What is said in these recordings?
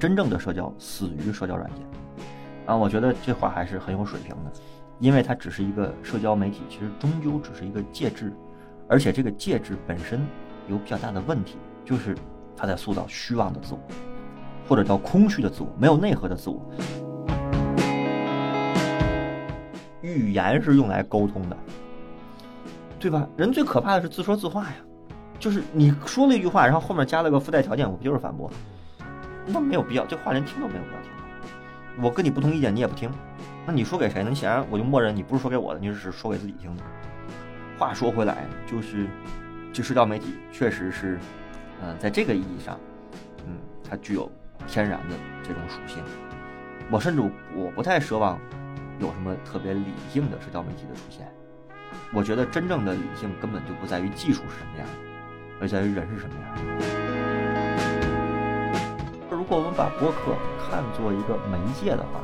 真正的社交死于社交软件。啊，我觉得这话还是很有水平的，因为它只是一个社交媒体，其实终究只是一个介质，而且这个介质本身有比较大的问题，就是它在塑造虚妄的自我，或者叫空虚的自我，没有内核的自我。语言是用来沟通的，对吧？人最可怕的是自说自话呀，就是你说了一句话，然后后面加了个附带条件，我不就是反驳？那没有必要，这话连听都没有必要听。我跟你不同意见，你也不听，那你说给谁呢？你显然我就默认你不是说给我的，你只是说给自己听的。话说回来，就是这社交媒体确实是，嗯，在这个意义上，嗯，它具有天然的这种属性。我甚至我不太奢望。有什么特别理性的社交媒体的出现？我觉得真正的理性根本就不在于技术是什么样，而在于人是什么样。如果我们把播客看作一个媒介的话，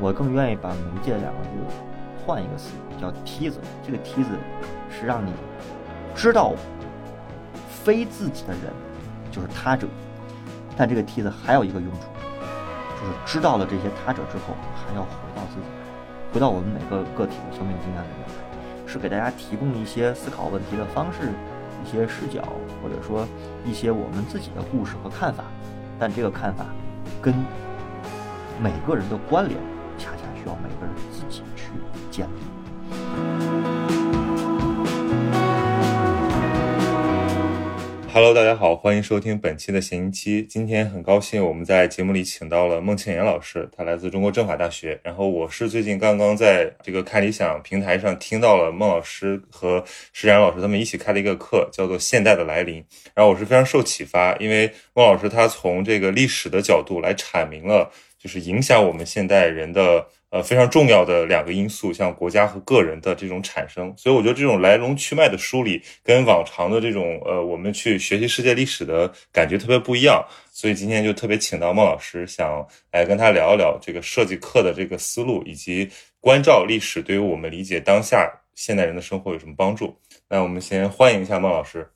我更愿意把“媒介”两个字换一个词，叫梯子。这个梯子是让你知道非自己的人就是他者，但这个梯子还有一个用处，就是知道了这些他者之后，还要回到自己。回到我们每个个体的生命经验里面，是给大家提供一些思考问题的方式、一些视角，或者说一些我们自己的故事和看法。但这个看法跟每个人的关联，恰恰需要每个人自己去建立。Hello，大家好，欢迎收听本期的闲音期。今天很高兴我们在节目里请到了孟庆岩老师，他来自中国政法大学。然后我是最近刚刚在这个看理想平台上听到了孟老师和施然老师他们一起开了一个课，叫做《现代的来临》。然后我是非常受启发，因为孟老师他从这个历史的角度来阐明了，就是影响我们现代人的。呃，非常重要的两个因素，像国家和个人的这种产生，所以我觉得这种来龙去脉的梳理，跟往常的这种呃，我们去学习世界历史的感觉特别不一样。所以今天就特别请到孟老师，想来跟他聊一聊这个设计课的这个思路，以及关照历史对于我们理解当下现代人的生活有什么帮助。那我们先欢迎一下孟老师。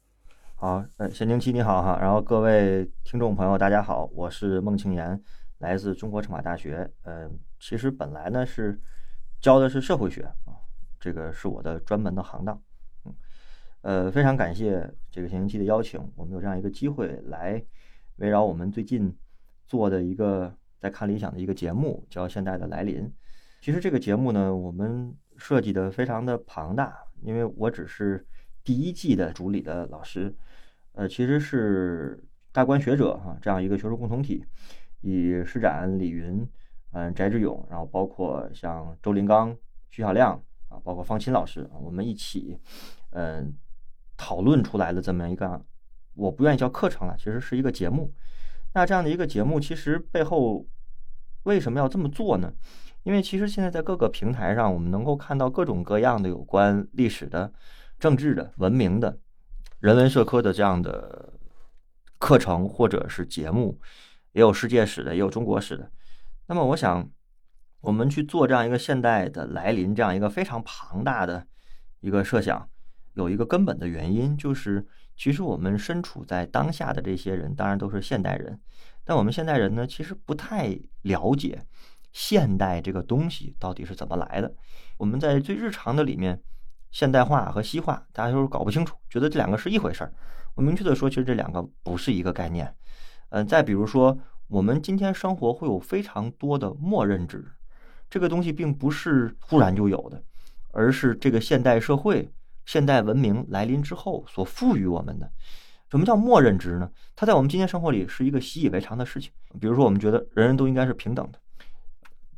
好，呃，先宁期你好哈，然后各位听众朋友大家好，我是孟庆岩，来自中国政法大学，呃。其实本来呢是教的是社会学啊，这个是我的专门的行当。嗯，呃，非常感谢这个闲行期的邀请，我们有这样一个机会来围绕我们最近做的一个在看理想的一个节目，叫《现代的来临》。其实这个节目呢，我们设计的非常的庞大，因为我只是第一季的主理的老师，呃，其实是大观学者哈这样一个学术共同体，以施展、李云。嗯，翟志勇，然后包括像周林刚、徐小亮啊，包括方钦老师，我们一起，嗯，讨论出来的这么一个，我不愿意叫课程了，其实是一个节目。那这样的一个节目，其实背后为什么要这么做呢？因为其实现在在各个平台上，我们能够看到各种各样的有关历史的、政治的、文明的、人文社科的这样的课程或者是节目，也有世界史的，也有中国史的。那么，我想，我们去做这样一个现代的来临，这样一个非常庞大的一个设想，有一个根本的原因，就是其实我们身处在当下的这些人，当然都是现代人，但我们现代人呢，其实不太了解现代这个东西到底是怎么来的。我们在最日常的里面，现代化和西化，大家都是搞不清楚，觉得这两个是一回事儿。我明确的说，其实这两个不是一个概念。嗯，再比如说。我们今天生活会有非常多的默认值，这个东西并不是突然就有的，而是这个现代社会、现代文明来临之后所赋予我们的。什么叫默认值呢？它在我们今天生活里是一个习以为常的事情。比如说，我们觉得人人都应该是平等的；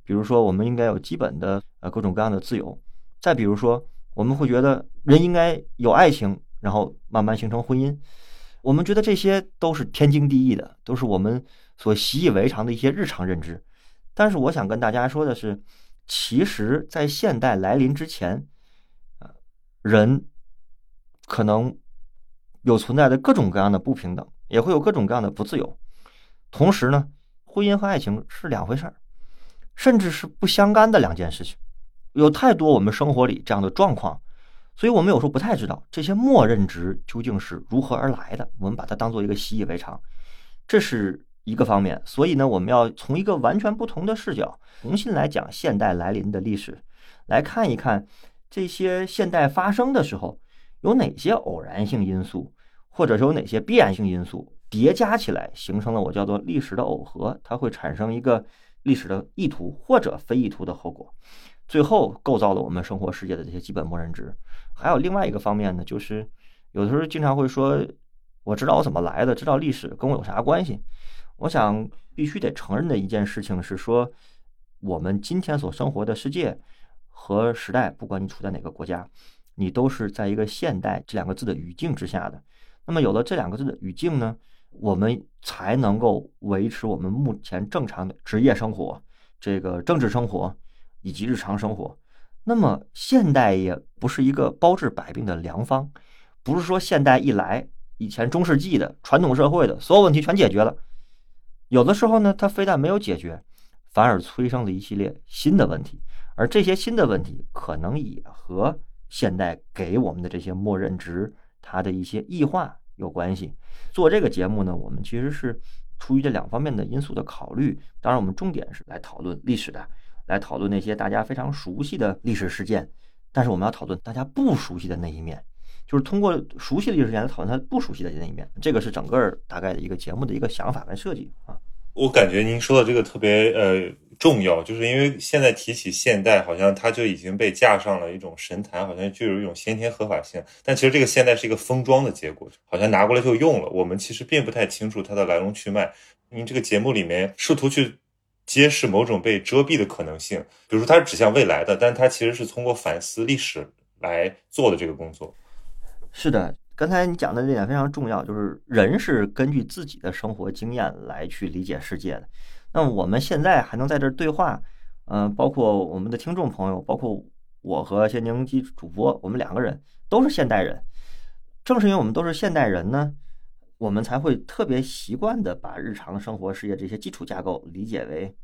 比如说，我们应该有基本的呃各种各样的自由；再比如说，我们会觉得人应该有爱情，然后慢慢形成婚姻。我们觉得这些都是天经地义的，都是我们。所习以为常的一些日常认知，但是我想跟大家说的是，其实，在现代来临之前，啊，人可能有存在的各种各样的不平等，也会有各种各样的不自由。同时呢，婚姻和爱情是两回事儿，甚至是不相干的两件事情。有太多我们生活里这样的状况，所以我们有时候不太知道这些默认值究竟是如何而来的。我们把它当做一个习以为常，这是。一个方面，所以呢，我们要从一个完全不同的视角重新来讲现代来临的历史，来看一看这些现代发生的时候有哪些偶然性因素，或者是有哪些必然性因素叠加起来，形成了我叫做历史的耦合，它会产生一个历史的意图或者非意图的后果，最后构造了我们生活世界的这些基本默认值。还有另外一个方面呢，就是有的时候经常会说，我知道我怎么来的，知道历史跟我有啥关系？我想必须得承认的一件事情是说，我们今天所生活的世界和时代，不管你处在哪个国家，你都是在一个现代这两个字的语境之下的。那么有了这两个字的语境呢，我们才能够维持我们目前正常的职业生活、这个政治生活以及日常生活。那么现代也不是一个包治百病的良方，不是说现代一来，以前中世纪的传统社会的所有问题全解决了。有的时候呢，它非但没有解决，反而催生了一系列新的问题，而这些新的问题可能也和现代给我们的这些默认值它的一些异化有关系。做这个节目呢，我们其实是出于这两方面的因素的考虑。当然，我们重点是来讨论历史的，来讨论那些大家非常熟悉的历史事件。但是，我们要讨论大家不熟悉的那一面，就是通过熟悉的历史事件来讨论他不熟悉的那一面。这个是整个大概的一个节目的一个想法跟设计啊。我感觉您说的这个特别呃重要，就是因为现在提起现代，好像它就已经被架上了一种神坛，好像具有一种先天合法性。但其实这个现代是一个封装的结果，好像拿过来就用了。我们其实并不太清楚它的来龙去脉。您这个节目里面试图去揭示某种被遮蔽的可能性，比如说它是指向未来的，但它其实是通过反思历史来做的这个工作。是的。刚才你讲的这点非常重要，就是人是根据自己的生活经验来去理解世界的。那我们现在还能在这对话，嗯，包括我们的听众朋友，包括我和谢宁基主播，我们两个人都是现代人。正是因为我们都是现代人呢，我们才会特别习惯的把日常生活世界这些基础架构理解为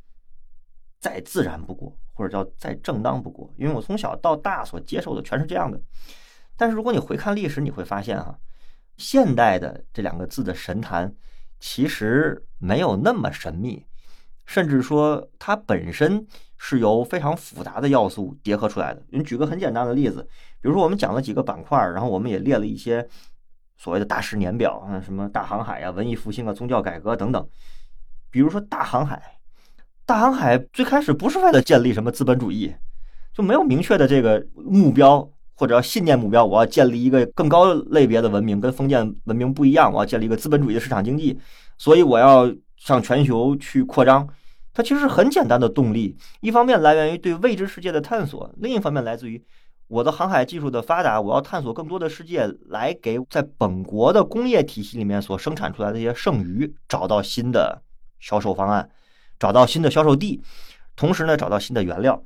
再自然不过，或者叫再正当不过。因为我从小到大所接受的全是这样的。但是如果你回看历史，你会发现哈，现代的这两个字的神坛其实没有那么神秘，甚至说它本身是由非常复杂的要素叠合出来的。你举个很简单的例子，比如说我们讲了几个板块，然后我们也列了一些所谓的大师年表啊，什么大航海呀、文艺复兴啊、宗教改革等等。比如说大航海，大航海最开始不是为了建立什么资本主义，就没有明确的这个目标。或者要信念目标，我要建立一个更高类别的文明，跟封建文明不一样。我要建立一个资本主义的市场经济，所以我要向全球去扩张。它其实是很简单的动力，一方面来源于对未知世界的探索，另一方面来自于我的航海技术的发达，我要探索更多的世界，来给在本国的工业体系里面所生产出来的一些剩余找到新的销售方案，找到新的销售地，同时呢，找到新的原料。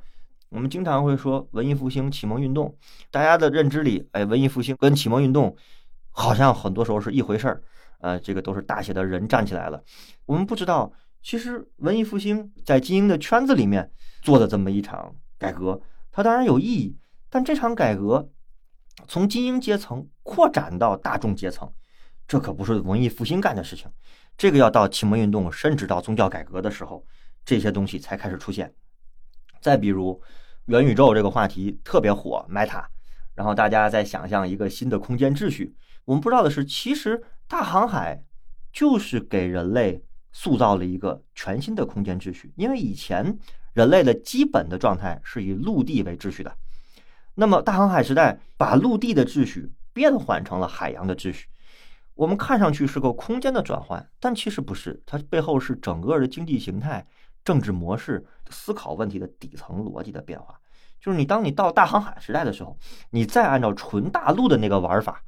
我们经常会说文艺复兴、启蒙运动，大家的认知里，哎，文艺复兴跟启蒙运动好像很多时候是一回事儿，呃，这个都是大写的人站起来了。我们不知道，其实文艺复兴在精英的圈子里面做的这么一场改革，它当然有意义，但这场改革从精英阶层扩展到大众阶层，这可不是文艺复兴干的事情，这个要到启蒙运动，甚至到宗教改革的时候，这些东西才开始出现。再比如，元宇宙这个话题特别火，Meta，然后大家在想象一个新的空间秩序。我们不知道的是，其实大航海就是给人类塑造了一个全新的空间秩序。因为以前人类的基本的状态是以陆地为秩序的，那么大航海时代把陆地的秩序变换成了海洋的秩序。我们看上去是个空间的转换，但其实不是，它背后是整个的经济形态。政治模式思考问题的底层逻辑的变化，就是你当你到大航海时代的时候，你再按照纯大陆的那个玩法，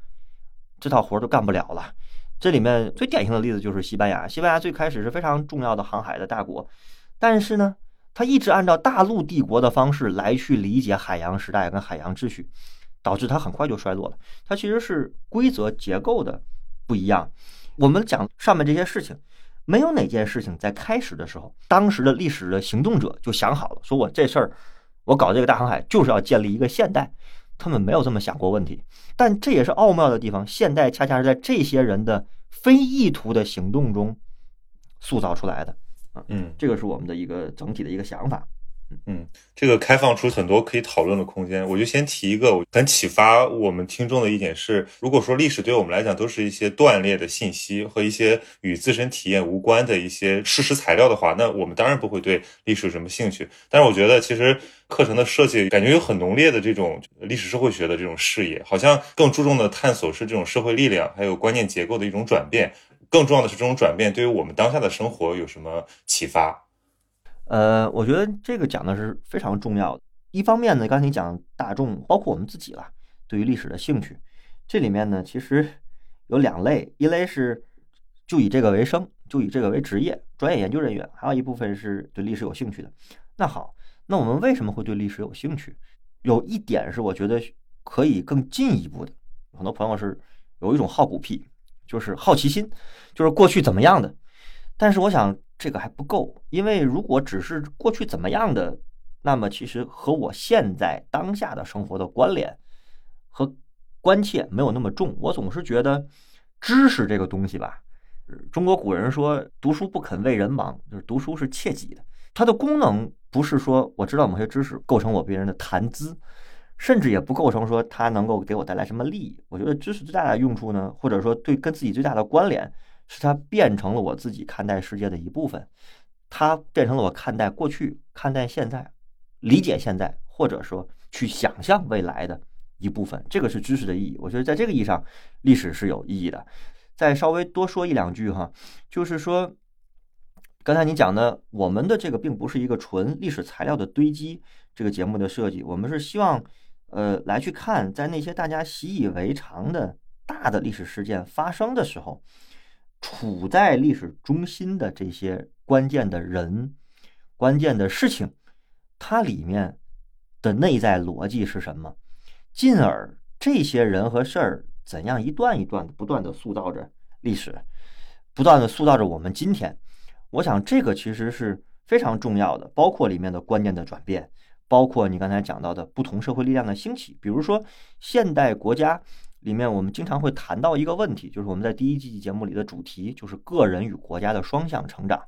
这套活儿都干不了了。这里面最典型的例子就是西班牙，西班牙最开始是非常重要的航海的大国，但是呢，它一直按照大陆帝国的方式来去理解海洋时代跟海洋秩序，导致它很快就衰落了。它其实是规则结构的不一样。我们讲上面这些事情。没有哪件事情在开始的时候，当时的历史的行动者就想好了，说我这事儿，我搞这个大航海就是要建立一个现代。他们没有这么想过问题，但这也是奥妙的地方。现代恰恰是在这些人的非意图的行动中塑造出来的。嗯，这个是我们的一个整体的一个想法。嗯，这个开放出很多可以讨论的空间。我就先提一个我很启发我们听众的一点是：如果说历史对我们来讲都是一些断裂的信息和一些与自身体验无关的一些事实材料的话，那我们当然不会对历史有什么兴趣。但是我觉得，其实课程的设计感觉有很浓烈的这种历史社会学的这种视野，好像更注重的探索是这种社会力量还有观念结构的一种转变。更重要的是，这种转变对于我们当下的生活有什么启发？呃，我觉得这个讲的是非常重要的。一方面呢，刚才你讲大众，包括我们自己了，对于历史的兴趣，这里面呢，其实有两类，一类是就以这个为生，就以这个为职业，专业研究人员；还有一部分是对历史有兴趣的。那好，那我们为什么会对历史有兴趣？有一点是我觉得可以更进一步的。很多朋友是有一种好古癖，就是好奇心，就是过去怎么样的。但是我想。这个还不够，因为如果只是过去怎么样的，那么其实和我现在当下的生活的关联和关切没有那么重。我总是觉得知识这个东西吧，中国古人说“读书不肯为人忙”，就是读书是切己的。它的功能不是说我知道某些知识构成我别人的谈资，甚至也不构成说它能够给我带来什么利益。我觉得知识最大的用处呢，或者说对跟自己最大的关联。是它变成了我自己看待世界的一部分，它变成了我看待过去、看待现在、理解现在，或者说去想象未来的一部分。这个是知识的意义。我觉得在这个意义上，历史是有意义的。再稍微多说一两句哈，就是说，刚才你讲的，我们的这个并不是一个纯历史材料的堆积。这个节目的设计，我们是希望，呃，来去看，在那些大家习以为常的大的历史事件发生的时候。处在历史中心的这些关键的人、关键的事情，它里面的内在逻辑是什么？进而这些人和事儿怎样一段一段的不断的塑造着历史，不断的塑造着我们今天。我想这个其实是非常重要的，包括里面的观念的转变，包括你刚才讲到的不同社会力量的兴起，比如说现代国家。里面我们经常会谈到一个问题，就是我们在第一季节目里的主题，就是个人与国家的双向成长。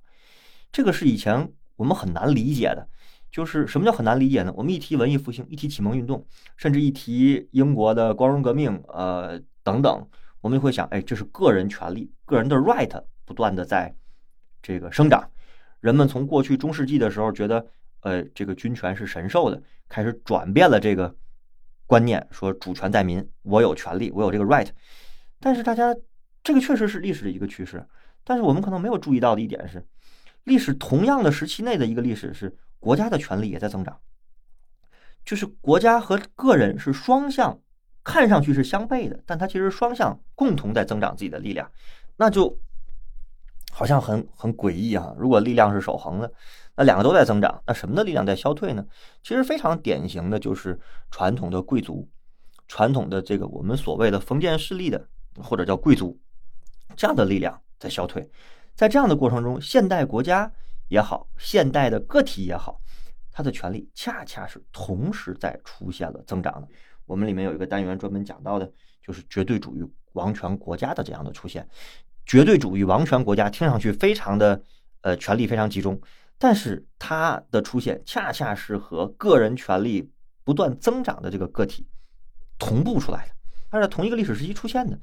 这个是以前我们很难理解的，就是什么叫很难理解呢？我们一提文艺复兴，一提启蒙运动，甚至一提英国的光荣革命，呃等等，我们就会想，哎，这是个人权利、个人的 right 不断的在这个生长。人们从过去中世纪的时候觉得，呃，这个君权是神授的，开始转变了这个。观念说主权在民，我有权利，我有这个 right。但是大家这个确实是历史的一个趋势。但是我们可能没有注意到的一点是，历史同样的时期内的一个历史是国家的权力也在增长，就是国家和个人是双向，看上去是相悖的，但它其实双向共同在增长自己的力量，那就好像很很诡异啊！如果力量是守恒的。那两个都在增长，那什么的力量在消退呢？其实非常典型的就是传统的贵族，传统的这个我们所谓的封建势力的或者叫贵族这样的力量在消退。在这样的过程中，现代国家也好，现代的个体也好，它的权力恰恰是同时在出现了增长的。我们里面有一个单元专门讲到的，就是绝对主义王权国家的这样的出现。绝对主义王权国家听上去非常的呃权力非常集中。但是它的出现恰恰是和个人权利不断增长的这个个体同步出来的，它是同一个历史时期出现的。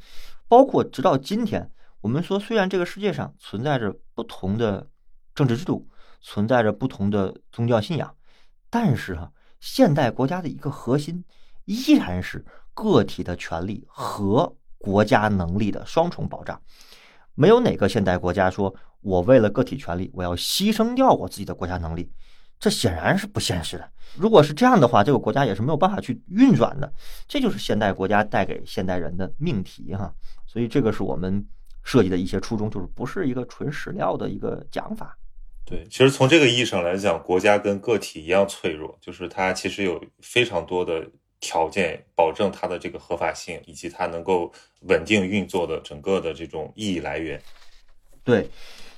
包括直到今天，我们说虽然这个世界上存在着不同的政治制度，存在着不同的宗教信仰，但是哈，现代国家的一个核心依然是个体的权利和国家能力的双重保障。没有哪个现代国家说。我为了个体权利，我要牺牲掉我自己的国家能力，这显然是不现实的。如果是这样的话，这个国家也是没有办法去运转的。这就是现代国家带给现代人的命题哈。所以这个是我们设计的一些初衷，就是不是一个纯史料的一个讲法。对，其实从这个意义上来讲，国家跟个体一样脆弱，就是它其实有非常多的条件保证它的这个合法性，以及它能够稳定运作的整个的这种意义来源。对。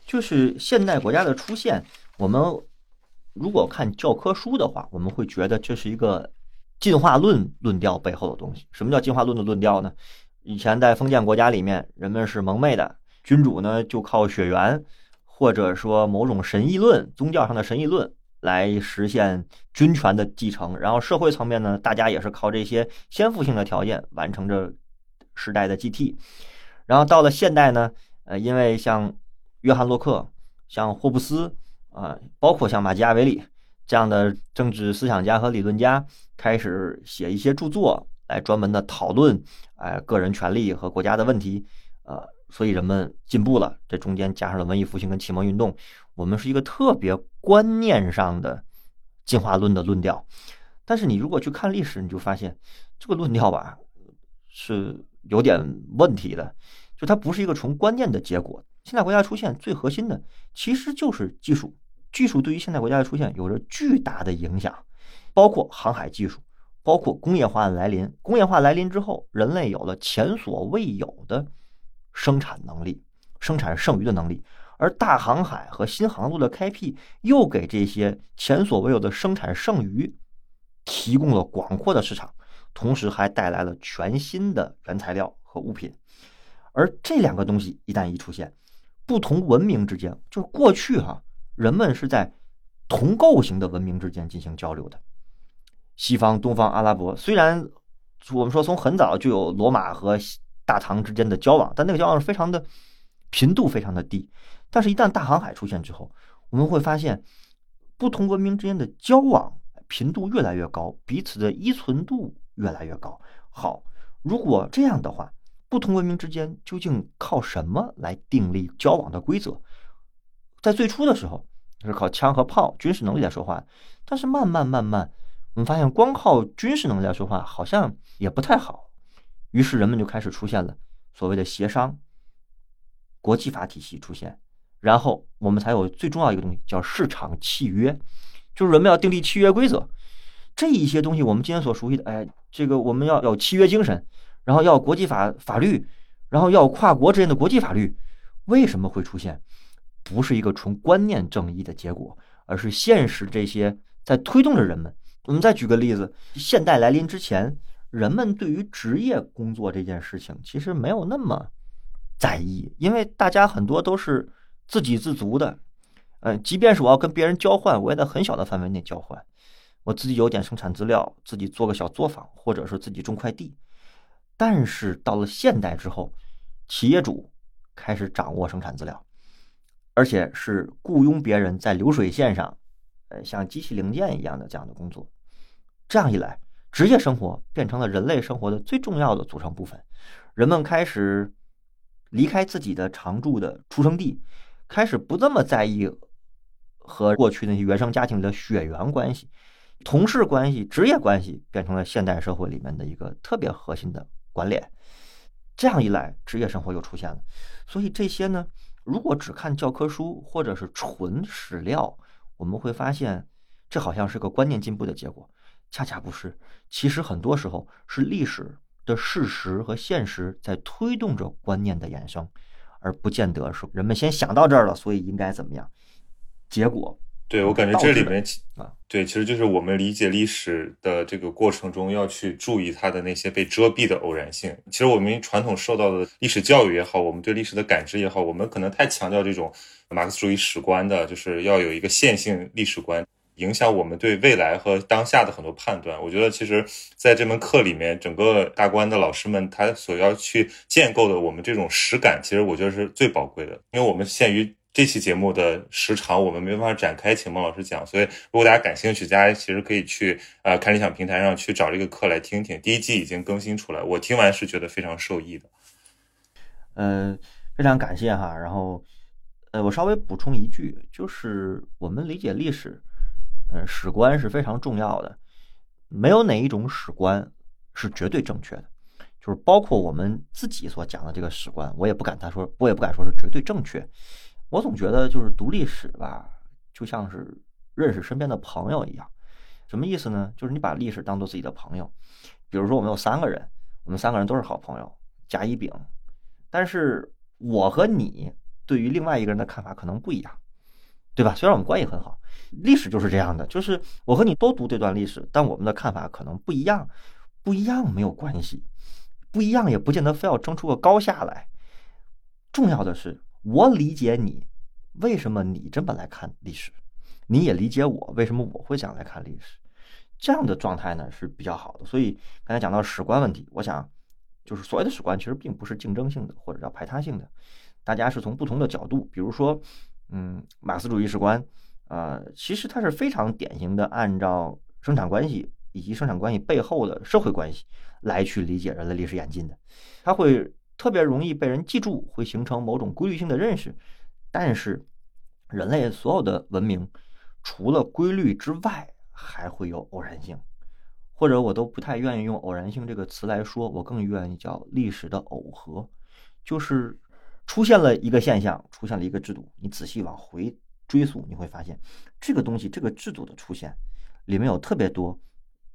就是现代国家的出现，我们如果看教科书的话，我们会觉得这是一个进化论论调背后的东西。什么叫进化论的论调呢？以前在封建国家里面，人们是蒙昧的，君主呢就靠血缘或者说某种神议论、宗教上的神议论来实现军权的继承。然后社会层面呢，大家也是靠这些先富性的条件完成着时代的继替。然后到了现代呢，呃，因为像约翰洛克、像霍布斯啊，包括像马基雅维里这样的政治思想家和理论家，开始写一些著作来专门的讨论哎个人权利和国家的问题，呃。所以人们进步了，这中间加上了文艺复兴跟启蒙运动，我们是一个特别观念上的进化论的论调。但是你如果去看历史，你就发现这个论调吧是有点问题的，就它不是一个纯观念的结果。现代国家出现最核心的其实就是技术，技术对于现代国家的出现有着巨大的影响，包括航海技术，包括工业化的来临。工业化来临之后，人类有了前所未有的。生产能力、生产剩余的能力，而大航海和新航路的开辟，又给这些前所未有的生产剩余提供了广阔的市场，同时还带来了全新的原材料和物品。而这两个东西一旦一出现，不同文明之间，就是过去哈，人们是在同构型的文明之间进行交流的。西方、东方、阿拉伯，虽然我们说从很早就有罗马和。大唐之间的交往，但那个交往是非常的频度非常的低。但是，一旦大航海出现之后，我们会发现，不同文明之间的交往频度越来越高，彼此的依存度越来越高。好，如果这样的话，不同文明之间究竟靠什么来订立交往的规则？在最初的时候是靠枪和炮、军事能力来说话，但是慢慢慢慢，我们发现光靠军事能力来说话好像也不太好。于是人们就开始出现了所谓的协商、国际法体系出现，然后我们才有最重要一个东西叫市场契约，就是人们要订立契约规则。这一些东西我们今天所熟悉的，哎，这个我们要有契约精神，然后要国际法法律，然后要跨国之间的国际法律，为什么会出现？不是一个纯观念正义的结果，而是现实这些在推动着人们。我们再举个例子，现代来临之前。人们对于职业工作这件事情其实没有那么在意，因为大家很多都是自给自足的。嗯，即便是我要跟别人交换，我也在很小的范围内交换。我自己有点生产资料，自己做个小作坊，或者是自己种块地。但是到了现代之后，企业主开始掌握生产资料，而且是雇佣别人在流水线上，呃，像机器零件一样的这样的工作。这样一来。职业生活变成了人类生活的最重要的组成部分，人们开始离开自己的常住的出生地，开始不这么在意和过去那些原生家庭的血缘关系、同事关系、职业关系，变成了现代社会里面的一个特别核心的关联。这样一来，职业生活又出现了。所以这些呢，如果只看教科书或者是纯史料，我们会发现这好像是个观念进步的结果。恰恰不是，其实很多时候是历史的事实和现实在推动着观念的衍生，而不见得是人们先想到这儿了，所以应该怎么样。结果，对我感觉这里面啊，对，其实就是我们理解历史的这个过程中要去注意它的那些被遮蔽的偶然性。其实我们传统受到的历史教育也好，我们对历史的感知也好，我们可能太强调这种马克思主义史观的，就是要有一个线性历史观。影响我们对未来和当下的很多判断。我觉得，其实在这门课里面，整个大观的老师们他所要去建构的我们这种实感，其实我觉得是最宝贵的。因为我们限于这期节目的时长，我们没办法展开，请孟老师讲。所以，如果大家感兴趣，大家其实可以去呃看理想平台上去找这个课来听听。第一季已经更新出来，我听完是觉得非常受益的。嗯，非常感谢哈。然后，呃，我稍微补充一句，就是我们理解历史。嗯，史观是非常重要的，没有哪一种史观是绝对正确的，就是包括我们自己所讲的这个史观，我也不敢他说，我也不敢说是绝对正确。我总觉得就是读历史吧，就像是认识身边的朋友一样。什么意思呢？就是你把历史当做自己的朋友。比如说我们有三个人，我们三个人都是好朋友，甲乙丙，但是我和你对于另外一个人的看法可能不一样。对吧？虽然我们关系很好，历史就是这样的，就是我和你都读这段历史，但我们的看法可能不一样，不一样没有关系，不一样也不见得非要争出个高下来。重要的是，我理解你，为什么你这么来看历史？你也理解我为什么我会这样来看历史？这样的状态呢是比较好的。所以刚才讲到史观问题，我想就是所谓的史观其实并不是竞争性的或者叫排他性的，大家是从不同的角度，比如说，嗯，马克思主义史观，呃，其实它是非常典型的按照生产关系以及生产关系背后的社会关系来去理解人类历史演进的，它会特别容易被人记住，会形成某种规律性的认识。但是，人类所有的文明，除了规律之外，还会有偶然性，或者我都不太愿意用偶然性这个词来说，我更愿意叫历史的耦合，就是出现了一个现象，出现了一个制度，你仔细往回追溯，你会发现这个东西，这个制度的出现，里面有特别多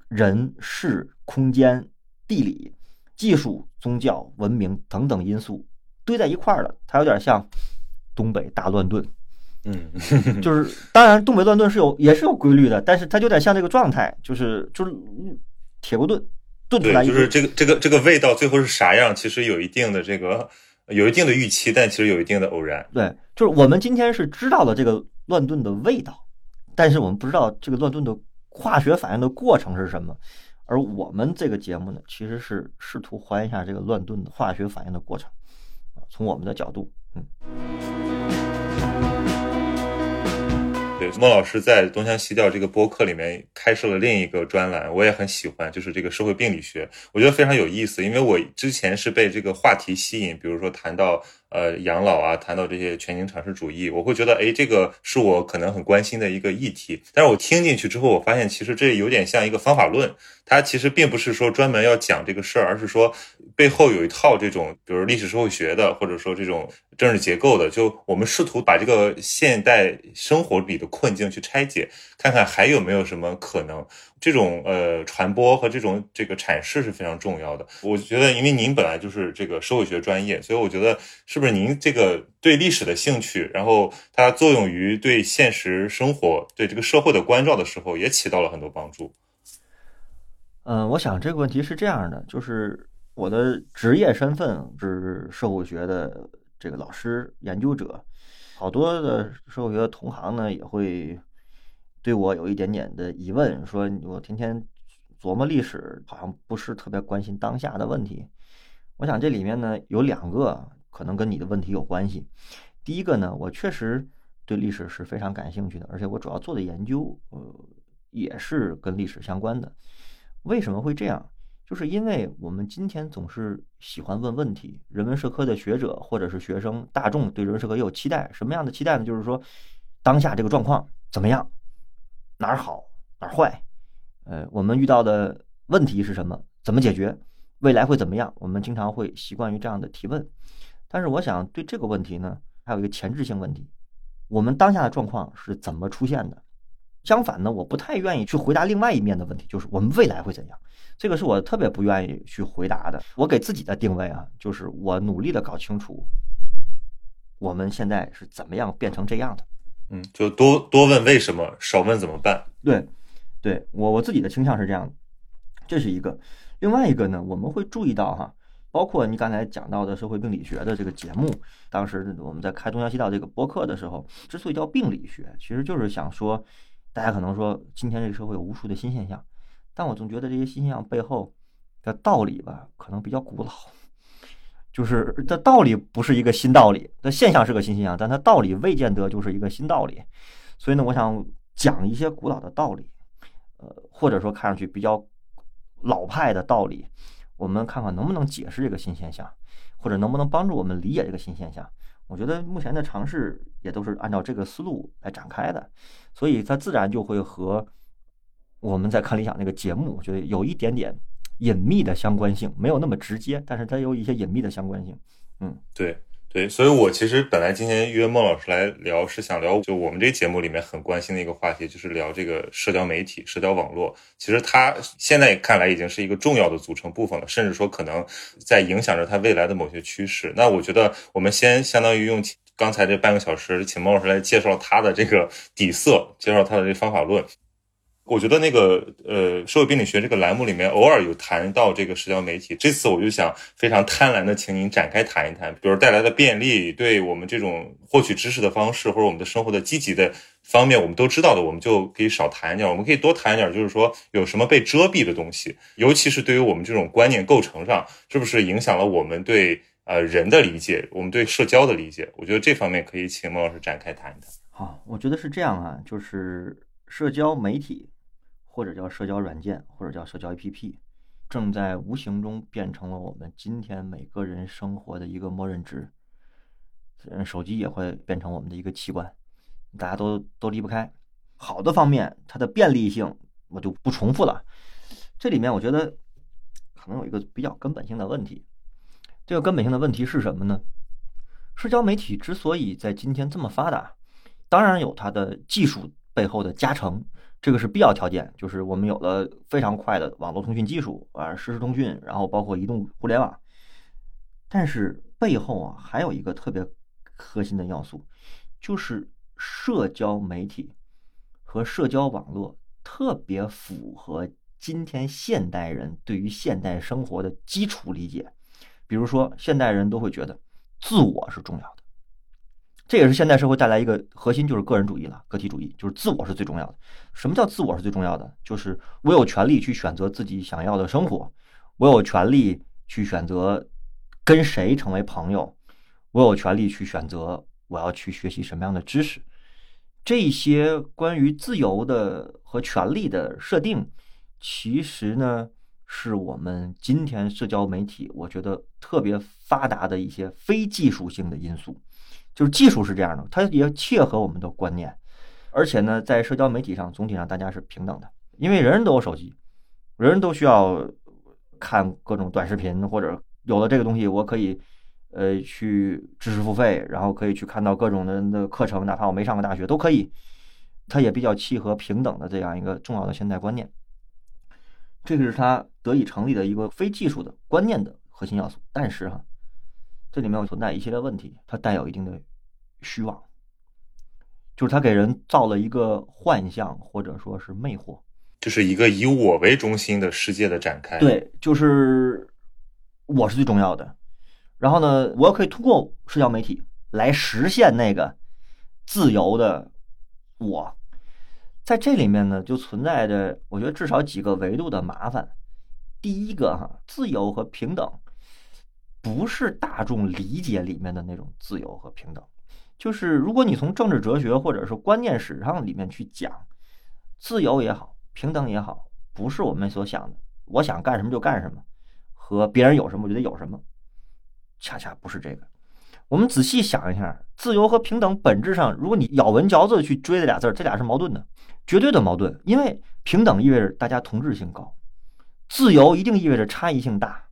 人、事、空间、地理、技术、宗教、文明等等因素堆在一块儿了，它有点像。东北大乱炖，嗯，就是当然东北乱炖是有也是有规律的，但是它有点像这个状态，就是就是铁锅炖炖出来，就是这个这个这个味道最后是啥样，其实有一定的这个有一定的预期，但其实有一定的偶然。对，就是我们今天是知道了这个乱炖的味道，但是我们不知道这个乱炖的化学反应的过程是什么。而我们这个节目呢，其实是试图还原一下这个乱炖的化学反应的过程，从我们的角度，嗯。对，孟老师在《东腔西调》这个播客里面开设了另一个专栏，我也很喜欢，就是这个社会病理学，我觉得非常有意思，因为我之前是被这个话题吸引，比如说谈到。呃，养老啊，谈到这些全景阐释主义，我会觉得，哎，这个是我可能很关心的一个议题。但是我听进去之后，我发现其实这有点像一个方法论，它其实并不是说专门要讲这个事儿，而是说背后有一套这种，比如历史社会学的，或者说这种政治结构的，就我们试图把这个现代生活里的困境去拆解，看看还有没有什么可能。这种呃传播和这种这个阐释是非常重要的。我觉得，因为您本来就是这个社会学专业，所以我觉得是不是您这个对历史的兴趣，然后它作用于对现实生活、对这个社会的关照的时候，也起到了很多帮助。嗯，我想这个问题是这样的，就是我的职业身份是社会学的这个老师、研究者，好多的社会学的同行呢也会。对我有一点点的疑问，说我天天琢磨历史，好像不是特别关心当下的问题。我想这里面呢有两个可能跟你的问题有关系。第一个呢，我确实对历史是非常感兴趣的，而且我主要做的研究，呃，也是跟历史相关的。为什么会这样？就是因为我们今天总是喜欢问问题，人文社科的学者或者是学生大众对人文社科也有期待。什么样的期待呢？就是说当下这个状况怎么样？哪儿好哪儿坏，呃，我们遇到的问题是什么？怎么解决？未来会怎么样？我们经常会习惯于这样的提问。但是，我想对这个问题呢，还有一个前置性问题：我们当下的状况是怎么出现的？相反呢，我不太愿意去回答另外一面的问题，就是我们未来会怎样？这个是我特别不愿意去回答的。我给自己的定位啊，就是我努力的搞清楚我们现在是怎么样变成这样的。嗯，就多多问为什么，少问怎么办。对，对我我自己的倾向是这样这是一个。另外一个呢，我们会注意到哈，包括你刚才讲到的社会病理学的这个节目，当时我们在开东阳西道这个播客的时候，之所以叫病理学，其实就是想说，大家可能说今天这个社会有无数的新现象，但我总觉得这些新现象背后的道理吧，可能比较古老。就是这道理不是一个新道理，这现象是个新现象，但它道理未见得就是一个新道理。所以呢，我想讲一些古老的道理，呃，或者说看上去比较老派的道理，我们看看能不能解释这个新现象，或者能不能帮助我们理解这个新现象。我觉得目前的尝试也都是按照这个思路来展开的，所以它自然就会和我们在看理想那个节目，我觉得有一点点。隐秘的相关性没有那么直接，但是它有一些隐秘的相关性。嗯，对对，所以我其实本来今天约孟老师来聊，是想聊就我们这节目里面很关心的一个话题，就是聊这个社交媒体、社交网络。其实它现在看来已经是一个重要的组成部分了，甚至说可能在影响着它未来的某些趋势。那我觉得我们先相当于用刚才这半个小时，请孟老师来介绍他的这个底色，介绍他的这方法论。我觉得那个呃，社会病理学这个栏目里面偶尔有谈到这个社交媒体，这次我就想非常贪婪的请您展开谈一谈，比如带来的便利，对我们这种获取知识的方式，或者我们的生活的积极的方面，我们都知道的，我们就可以少谈一点，我们可以多谈一点，就是说有什么被遮蔽的东西，尤其是对于我们这种观念构成上，是不是影响了我们对呃人的理解，我们对社交的理解？我觉得这方面可以请孟老师展开谈一谈。好，我觉得是这样啊，就是社交媒体。或者叫社交软件，或者叫社交 APP，正在无形中变成了我们今天每个人生活的一个默认值。嗯，手机也会变成我们的一个器官，大家都都离不开。好的方面，它的便利性我就不重复了。这里面我觉得可能有一个比较根本性的问题。这个根本性的问题是什么呢？社交媒体之所以在今天这么发达，当然有它的技术背后的加成。这个是必要条件，就是我们有了非常快的网络通讯技术啊，实时通讯，然后包括移动互联网。但是背后啊，还有一个特别核心的要素，就是社交媒体和社交网络特别符合今天现代人对于现代生活的基础理解。比如说，现代人都会觉得自我是重要的。这也是现代社会带来一个核心，就是个人主义了，个体主义，就是自我是最重要的。什么叫自我是最重要的？就是我有权利去选择自己想要的生活，我有权利去选择跟谁成为朋友，我有权利去选择我要去学习什么样的知识。这些关于自由的和权利的设定，其实呢，是我们今天社交媒体我觉得特别发达的一些非技术性的因素。就是技术是这样的，它也切合我们的观念，而且呢，在社交媒体上，总体上大家是平等的，因为人人都有手机，人人都需要看各种短视频，或者有了这个东西，我可以呃去知识付费，然后可以去看到各种人的课程，哪怕我没上过大学都可以，它也比较契合平等的这样一个重要的现代观念，这个是它得以成立的一个非技术的观念的核心要素，但是哈。这里面存在一系列问题，它带有一定的虚妄，就是它给人造了一个幻象，或者说是魅惑，就是一个以我为中心的世界的展开。对，就是我是最重要的。然后呢，我可以通过社交媒体来实现那个自由的我。在这里面呢，就存在着我觉得至少几个维度的麻烦。第一个哈，自由和平等。不是大众理解里面的那种自由和平等，就是如果你从政治哲学或者是观念史上里面去讲，自由也好，平等也好，不是我们所想的，我想干什么就干什么，和别人有什么我就得有什么，恰恰不是这个。我们仔细想一下，自由和平等本质上，如果你咬文嚼字去追这俩字儿，这俩是矛盾的，绝对的矛盾。因为平等意味着大家同质性高，自由一定意味着差异性大。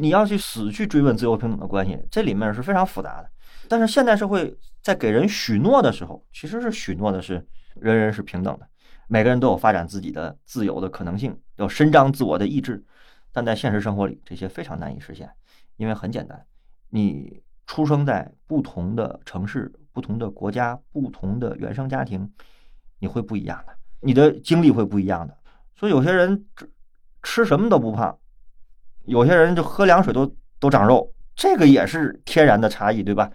你要去死去追问自由平等的关系，这里面是非常复杂的。但是现代社会在给人许诺的时候，其实是许诺的是人人是平等的，每个人都有发展自己的自由的可能性，要伸张自我的意志。但在现实生活里，这些非常难以实现，因为很简单，你出生在不同的城市、不同的国家、不同的原生家庭，你会不一样的，你的经历会不一样的。所以有些人吃什么都不胖。有些人就喝凉水都都长肉，这个也是天然的差异，对吧？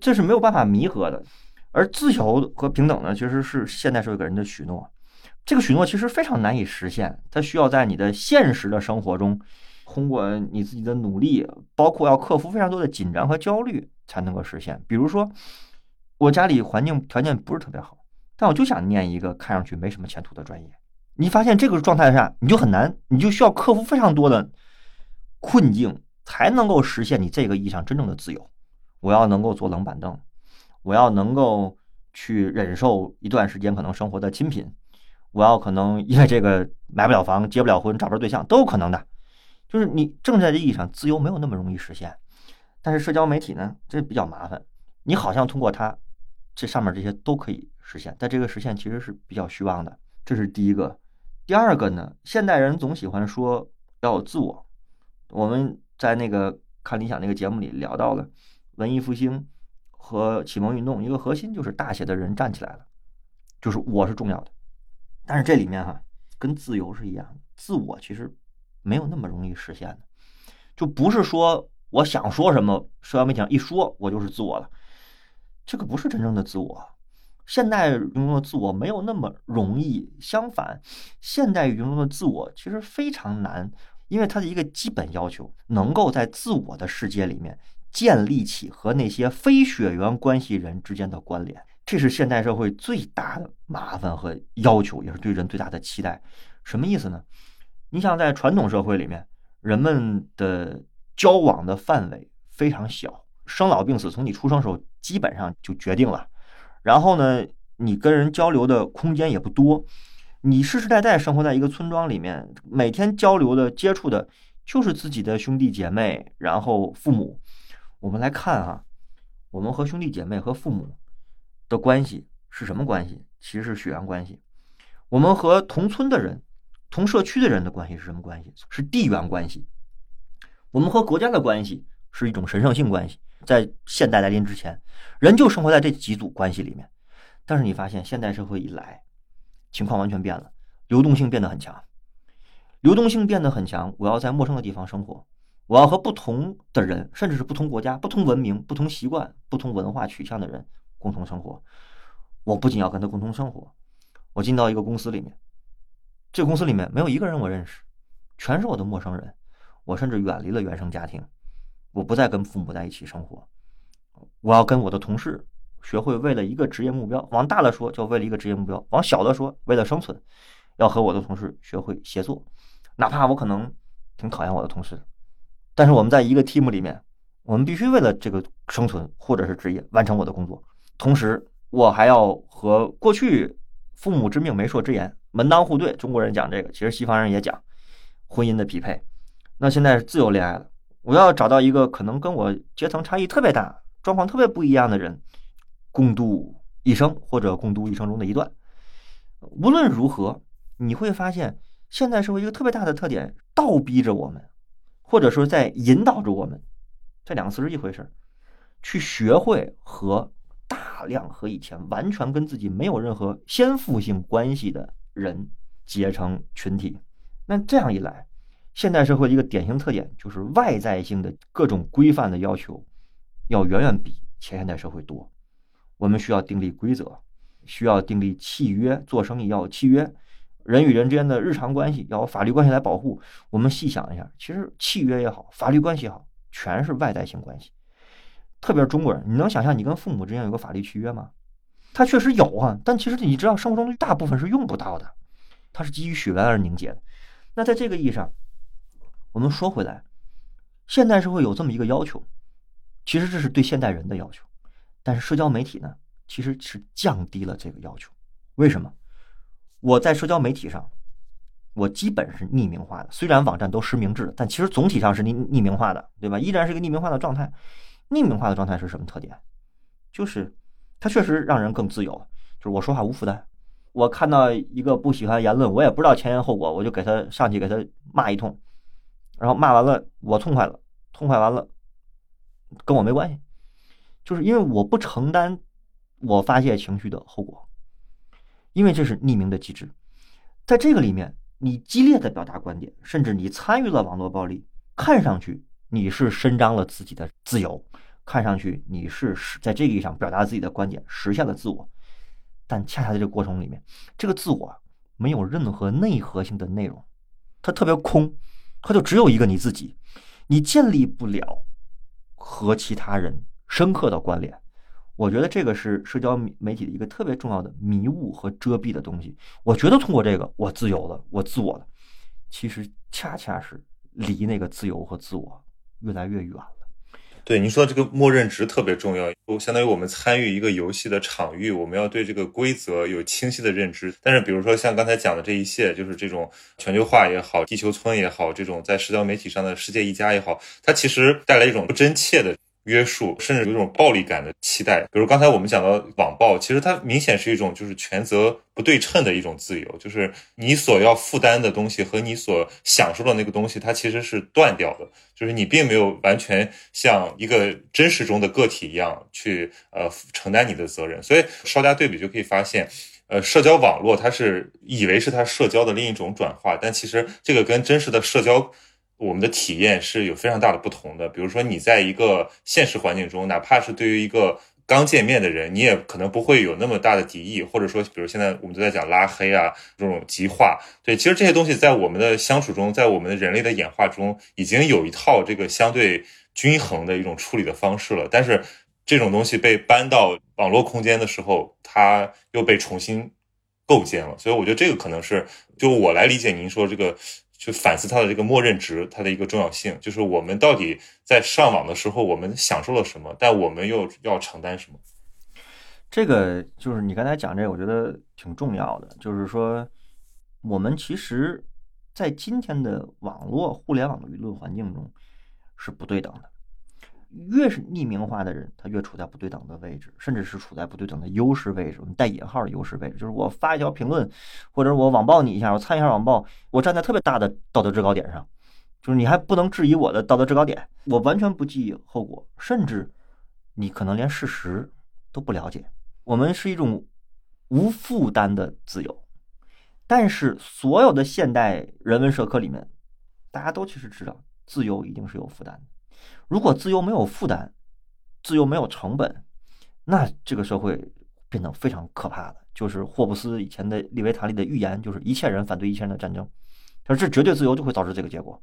这是没有办法弥合的。而自由和平等呢，其实是现代社会给人的许诺。这个许诺其实非常难以实现，它需要在你的现实的生活中，通过你自己的努力，包括要克服非常多的紧张和焦虑，才能够实现。比如说，我家里环境条件不是特别好，但我就想念一个看上去没什么前途的专业。你发现这个状态下，你就很难，你就需要克服非常多的。困境才能够实现你这个意义上真正的自由。我要能够坐冷板凳，我要能够去忍受一段时间可能生活的清贫，我要可能因为这个买不了房、结不了婚、找不着对象都有可能的。就是你正在这意义上自由没有那么容易实现，但是社交媒体呢，这比较麻烦。你好像通过它，这上面这些都可以实现，但这个实现其实是比较虚妄的。这是第一个。第二个呢，现代人总喜欢说要有自我。我们在那个看理想那个节目里聊到了文艺复兴和启蒙运动，一个核心就是大写的人站起来了，就是我是重要的。但是这里面哈，跟自由是一样的，自我其实没有那么容易实现的，就不是说我想说什么，社交媒体上一说，我就是自我了，这个不是真正的自我。现代语中的自我没有那么容易，相反，现代语境中的自我其实非常难，因为它的一个基本要求，能够在自我的世界里面建立起和那些非血缘关系人之间的关联，这是现代社会最大的麻烦和要求，也是对人最大的期待。什么意思呢？你想在传统社会里面，人们的交往的范围非常小，生老病死从你出生时候基本上就决定了。然后呢，你跟人交流的空间也不多，你世世代代生活在一个村庄里面，每天交流的接触的就是自己的兄弟姐妹，然后父母。我们来看哈，我们和兄弟姐妹和父母的关系是什么关系？其实是血缘关系。我们和同村的人、同社区的人的关系是什么关系？是地缘关系。我们和国家的关系是一种神圣性关系。在现代来临之前，人就生活在这几组关系里面。但是你发现，现代社会以来，情况完全变了，流动性变得很强。流动性变得很强，我要在陌生的地方生活，我要和不同的人，甚至是不同国家、不同文明、不同习惯、不同文化取向的人共同生活。我不仅要跟他共同生活，我进到一个公司里面，这个公司里面没有一个人我认识，全是我的陌生人。我甚至远离了原生家庭。我不再跟父母在一起生活，我要跟我的同事学会为了一个职业目标，往大了说就为了一个职业目标，往小的说为了生存，要和我的同事学会协作，哪怕我可能挺讨厌我的同事，但是我们在一个 team 里面，我们必须为了这个生存或者是职业完成我的工作，同时我还要和过去父母之命媒妁之言门当户对，中国人讲这个，其实西方人也讲婚姻的匹配，那现在是自由恋爱了。我要找到一个可能跟我阶层差异特别大、状况特别不一样的人，共度一生，或者共度一生中的一段。无论如何，你会发现，现代社会一个特别大的特点，倒逼着我们，或者说在引导着我们，这两个词是一回事，去学会和大量和以前完全跟自己没有任何先富性关系的人结成群体。那这样一来，现代社会一个典型特点就是外在性的各种规范的要求，要远远比前现代社会多。我们需要订立规则，需要订立契约，做生意要有契约，人与人之间的日常关系要有法律关系来保护。我们细想一下，其实契约也好，法律关系也好，全是外在性关系。特别是中国人，你能想象你跟父母之间有个法律契约吗？它确实有啊，但其实你知道，生活中大部分是用不到的，它是基于血缘而凝结的。那在这个意义上，我们说回来，现代社会有这么一个要求，其实这是对现代人的要求，但是社交媒体呢，其实是降低了这个要求。为什么？我在社交媒体上，我基本是匿名化的，虽然网站都实名制，但其实总体上是匿匿名化的，对吧？依然是一个匿名化的状态。匿名化的状态是什么特点？就是它确实让人更自由，就是我说话无负担。我看到一个不喜欢言论，我也不知道前因后果，我就给他上去给他骂一通。然后骂完了，我痛快了，痛快完了，跟我没关系，就是因为我不承担我发泄情绪的后果，因为这是匿名的机制，在这个里面，你激烈的表达观点，甚至你参与了网络暴力，看上去你是伸张了自己的自由，看上去你是在这个意义上表达自己的观点，实现了自我，但恰恰在这个过程里面，这个自我没有任何内核性的内容，它特别空。它就只有一个你自己，你建立不了和其他人深刻的关联。我觉得这个是社交媒体的一个特别重要的迷雾和遮蔽的东西。我觉得通过这个，我自由了，我自我了，其实恰恰是离那个自由和自我越来越远了。对您说这个默认值特别重要，相当于我们参与一个游戏的场域，我们要对这个规则有清晰的认知。但是，比如说像刚才讲的这一切，就是这种全球化也好，地球村也好，这种在社交媒体上的世界一家也好，它其实带来一种不真切的。约束，甚至有一种暴力感的期待。比如刚才我们讲到网暴，其实它明显是一种就是权责不对称的一种自由，就是你所要负担的东西和你所享受的那个东西，它其实是断掉的，就是你并没有完全像一个真实中的个体一样去呃承担你的责任。所以稍加对比就可以发现。呃，社交网络它是以为是它社交的另一种转化，但其实这个跟真实的社交，我们的体验是有非常大的不同的。比如说，你在一个现实环境中，哪怕是对于一个刚见面的人，你也可能不会有那么大的敌意，或者说，比如现在我们都在讲拉黑啊，这种极化。对，其实这些东西在我们的相处中，在我们的人类的演化中，已经有一套这个相对均衡的一种处理的方式了。但是。这种东西被搬到网络空间的时候，它又被重新构建了。所以我觉得这个可能是，就我来理解您说这个，去反思它的这个默认值，它的一个重要性，就是我们到底在上网的时候，我们享受了什么，但我们又要承担什么。这个就是你刚才讲这个，我觉得挺重要的。就是说，我们其实，在今天的网络互联网的舆论环境中，是不对等的。越是匿名化的人，他越处在不对等的位置，甚至是处在不对等的优势位置。我们带引号的优势位置，就是我发一条评论，或者我网暴你一下，我参与一下网暴，我站在特别大的道德制高点上，就是你还不能质疑我的道德制高点，我完全不计后果，甚至你可能连事实都不了解。我们是一种无负担的自由，但是所有的现代人文社科里面，大家都其实知道，自由一定是有负担的。如果自由没有负担，自由没有成本，那这个社会变得非常可怕的。就是霍布斯以前的利维坦里的预言，就是一切人反对一切人的战争。他说这绝对自由就会导致这个结果。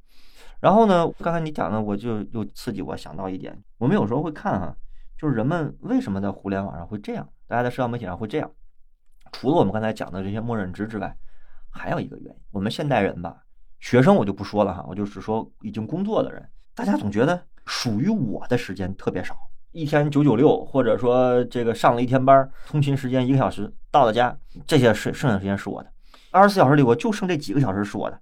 然后呢，刚才你讲的，我就又刺激我想到一点，我们有时候会看哈，就是人们为什么在互联网上会这样，大家在社交媒体上会这样。除了我们刚才讲的这些默认值之外，还有一个原因，我们现代人吧，学生我就不说了哈，我就只说已经工作的人，大家总觉得。属于我的时间特别少，一天九九六，或者说这个上了一天班，通勤时间一个小时，到了家，这些剩剩下时间是我的，二十四小时里我就剩这几个小时是我的，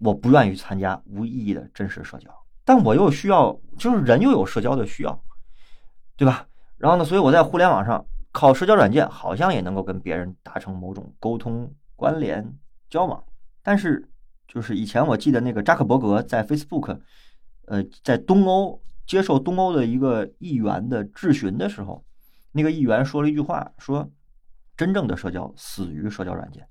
我不愿意参加无意义的真实社交，但我又需要，就是人又有社交的需要，对吧？然后呢，所以我在互联网上靠社交软件，好像也能够跟别人达成某种沟通、关联、交往，但是就是以前我记得那个扎克伯格在 Facebook。呃，在东欧接受东欧的一个议员的质询的时候，那个议员说了一句话，说：“真正的社交死于社交软件。”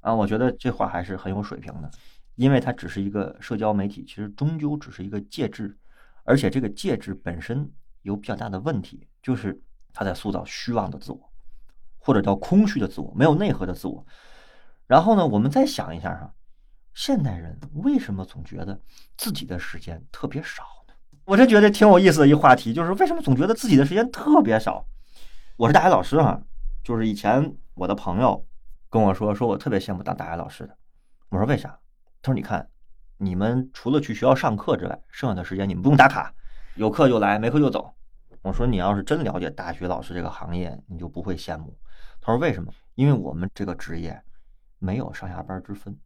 啊，我觉得这话还是很有水平的，因为它只是一个社交媒体，其实终究只是一个介质，而且这个介质本身有比较大的问题，就是它在塑造虚妄的自我，或者叫空虚的自我，没有内核的自我。然后呢，我们再想一下哈。现代人为什么总觉得自己的时间特别少呢？我就觉得挺有意思的一话题，就是为什么总觉得自己的时间特别少？我是大学老师哈，就是以前我的朋友跟我说，说我特别羡慕当大学老师的。我说为啥？他说你看，你们除了去学校上课之外，剩下的时间你们不用打卡，有课就来，没课就走。我说你要是真了解大学老师这个行业，你就不会羡慕。他说为什么？因为我们这个职业没有上下班之分。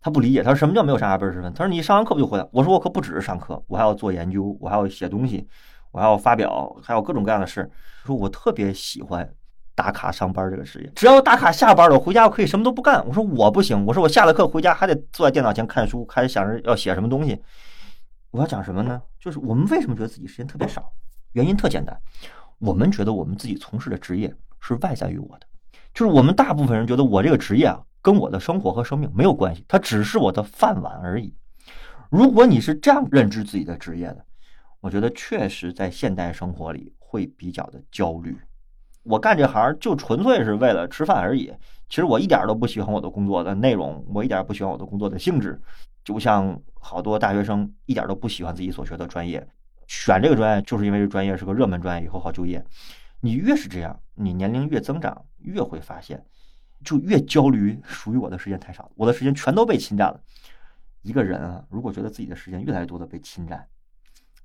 他不理解，他说什么叫没有上下班之分？他说你上完课不就回来？我说我可不只是上课，我还要做研究，我还要写东西，我还要发表，还有各种各样的事。说我特别喜欢打卡上班这个事业，只要打卡下班了，我回家我可以什么都不干。我说我不行，我说我下了课回家还得坐在电脑前看书，还得想着要写什么东西。我要讲什么呢？就是我们为什么觉得自己时间特别少？原因特简单，我们觉得我们自己从事的职业是外在于我的，就是我们大部分人觉得我这个职业啊。跟我的生活和生命没有关系，它只是我的饭碗而已。如果你是这样认知自己的职业的，我觉得确实在现代生活里会比较的焦虑。我干这行就纯粹是为了吃饭而已。其实我一点都不喜欢我的工作的内容，我一点不喜欢我的工作的性质。就像好多大学生一点都不喜欢自己所学的专业，选这个专业就是因为这专业是个热门专业，以后好就业。你越是这样，你年龄越增长，越会发现。就越焦虑，属于我的时间太少，我的时间全都被侵占了。一个人啊，如果觉得自己的时间越来越多的被侵占，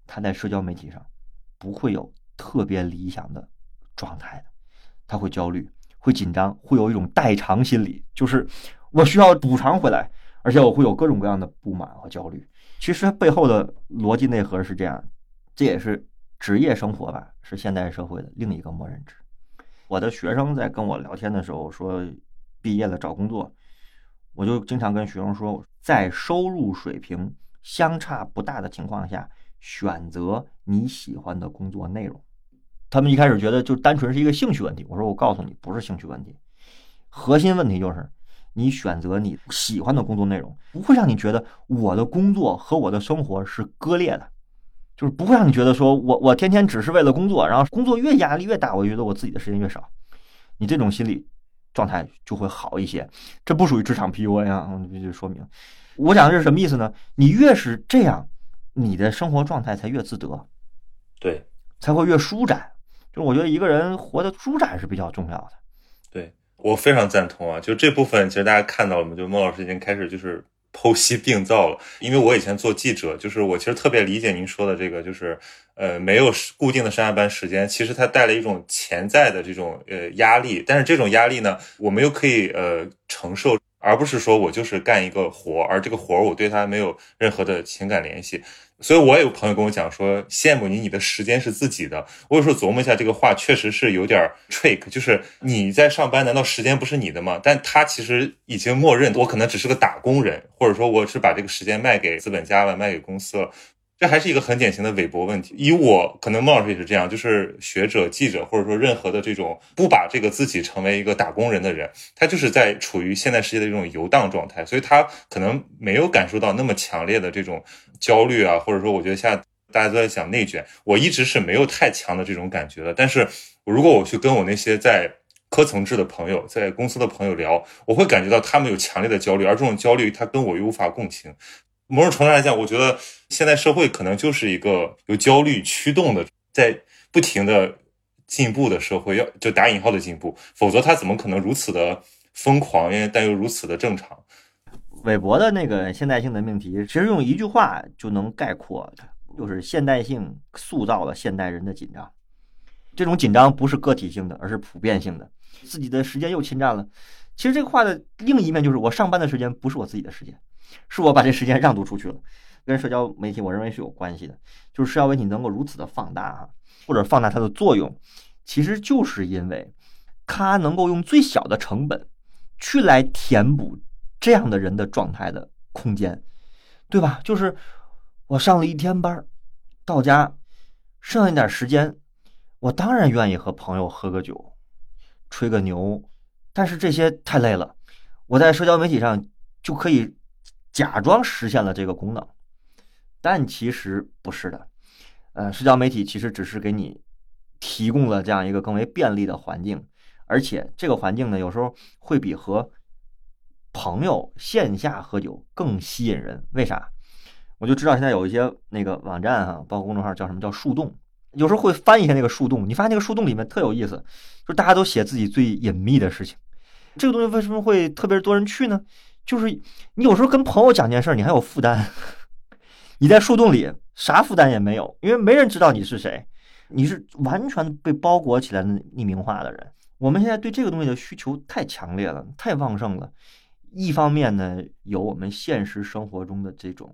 他在社交媒体上不会有特别理想的状态的，他会焦虑，会紧张，会有一种代偿心理，就是我需要补偿回来，而且我会有各种各样的不满和焦虑。其实背后的逻辑内核是这样，这也是职业生活吧，是现代社会的另一个默认值。我的学生在跟我聊天的时候说。毕业了找工作，我就经常跟学生说，在收入水平相差不大的情况下，选择你喜欢的工作内容。他们一开始觉得就单纯是一个兴趣问题，我说我告诉你，不是兴趣问题，核心问题就是你选择你喜欢的工作内容，不会让你觉得我的工作和我的生活是割裂的，就是不会让你觉得说我我天天只是为了工作，然后工作越压力越大，我觉得我自己的时间越少，你这种心理状态就会好一些。这不属于职场 PUA 啊，我必须说明。我讲的是什么意思呢？你越是这样，你的生活状态才越自得，对，才会越舒展。就是我觉得一个人活得舒展是比较重要的。对我非常赞同啊！就这部分，其实大家看到了吗？就孟老师已经开始就是剖析病灶了。因为我以前做记者，就是我其实特别理解您说的这个，就是呃没有固定的上下班时间，其实它带了一种潜在的这种呃压力。但是这种压力呢，我们又可以呃承受。而不是说我就是干一个活，而这个活我对他没有任何的情感联系，所以我也有朋友跟我讲说，羡慕你，你的时间是自己的。我有时候琢磨一下，这个话确实是有点 trick，就是你在上班，难道时间不是你的吗？但他其实已经默认我可能只是个打工人，或者说我是把这个时间卖给资本家了，卖给公司了。这还是一个很典型的韦伯问题。以我可能孟老师也是这样，就是学者、记者，或者说任何的这种不把这个自己成为一个打工人的人，他就是在处于现代世界的这种游荡状态，所以他可能没有感受到那么强烈的这种焦虑啊，或者说我觉得现在大家都在讲内卷，我一直是没有太强的这种感觉的。但是如果我去跟我那些在科层制的朋友、在公司的朋友聊，我会感觉到他们有强烈的焦虑，而这种焦虑他跟我又无法共情。某种程度来讲，我觉得现在社会可能就是一个由焦虑驱动的，在不停的进步的社会，要就打引号的进步，否则它怎么可能如此的疯狂，但又如此的正常？韦伯的那个现代性的命题，其实用一句话就能概括，就是现代性塑造了现代人的紧张。这种紧张不是个体性的，而是普遍性的。自己的时间又侵占了。其实这个话的另一面就是，我上班的时间不是我自己的时间。是我把这时间让渡出去了，跟社交媒体我认为是有关系的。就是社交媒体能够如此的放大哈，或者放大它的作用，其实就是因为它能够用最小的成本去来填补这样的人的状态的空间，对吧？就是我上了一天班，到家剩下一点时间，我当然愿意和朋友喝个酒，吹个牛，但是这些太累了，我在社交媒体上就可以。假装实现了这个功能，但其实不是的。呃，社交媒体其实只是给你提供了这样一个更为便利的环境，而且这个环境呢，有时候会比和朋友线下喝酒更吸引人。为啥？我就知道现在有一些那个网站哈，包括公众号叫什么叫树洞，有时候会翻一下那个树洞，你发现那个树洞里面特有意思，就大家都写自己最隐秘的事情。这个东西为什么会特别多人去呢？就是你有时候跟朋友讲件事，你还有负担。你在树洞里啥负担也没有，因为没人知道你是谁，你是完全被包裹起来的匿名化的人。我们现在对这个东西的需求太强烈了，太旺盛了。一方面呢，有我们现实生活中的这种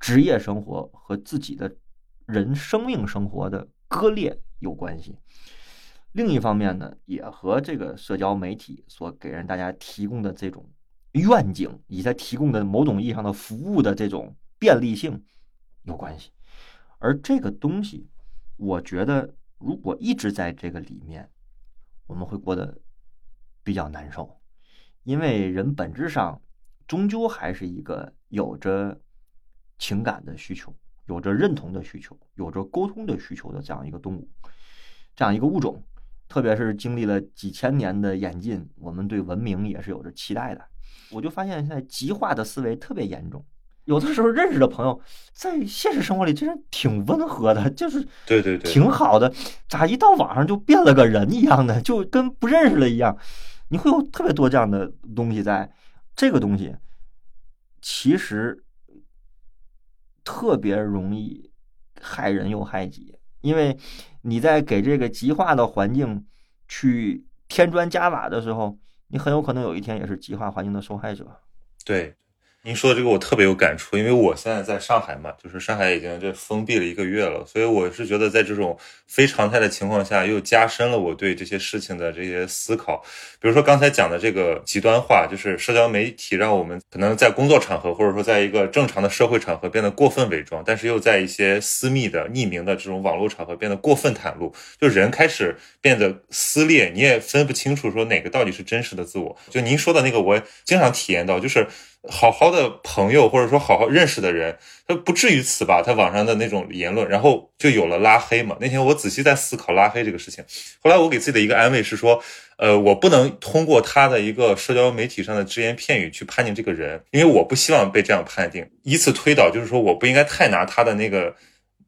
职业生活和自己的人生命生活的割裂有关系；另一方面呢，也和这个社交媒体所给人大家提供的这种。愿景以及它提供的某种意义上的服务的这种便利性有关系，而这个东西，我觉得如果一直在这个里面，我们会过得比较难受，因为人本质上终究还是一个有着情感的需求、有着认同的需求、有着沟通的需求的这样一个动物，这样一个物种，特别是经历了几千年的演进，我们对文明也是有着期待的。我就发现现在极化的思维特别严重，有的时候认识的朋友在现实生活里真是挺温和的，就是对对对，挺好的，咋一到网上就变了个人一样的，就跟不认识了一样。你会有特别多这样的东西，在这个东西其实特别容易害人又害己，因为你在给这个极化的环境去添砖加瓦的时候。你很有可能有一天也是极化环境的受害者。对，您说的这个我特别有感触，因为我现在在上海嘛，就是上海已经这封闭了一个月了，所以我是觉得在这种非常态的情况下，又加深了我对这些事情的这些思考。比如说刚才讲的这个极端化，就是社交媒体让我们可能在工作场合，或者说在一个正常的社会场合变得过分伪装，但是又在一些私密的、匿名的这种网络场合变得过分袒露，就人开始变得撕裂，你也分不清楚说哪个到底是真实的自我。就您说的那个，我经常体验到，就是。好好的朋友，或者说好好认识的人，他不至于此吧？他网上的那种言论，然后就有了拉黑嘛。那天我仔细在思考拉黑这个事情，后来我给自己的一个安慰是说，呃，我不能通过他的一个社交媒体上的只言片语去判定这个人，因为我不希望被这样判定，以此推导，就是说我不应该太拿他的那个。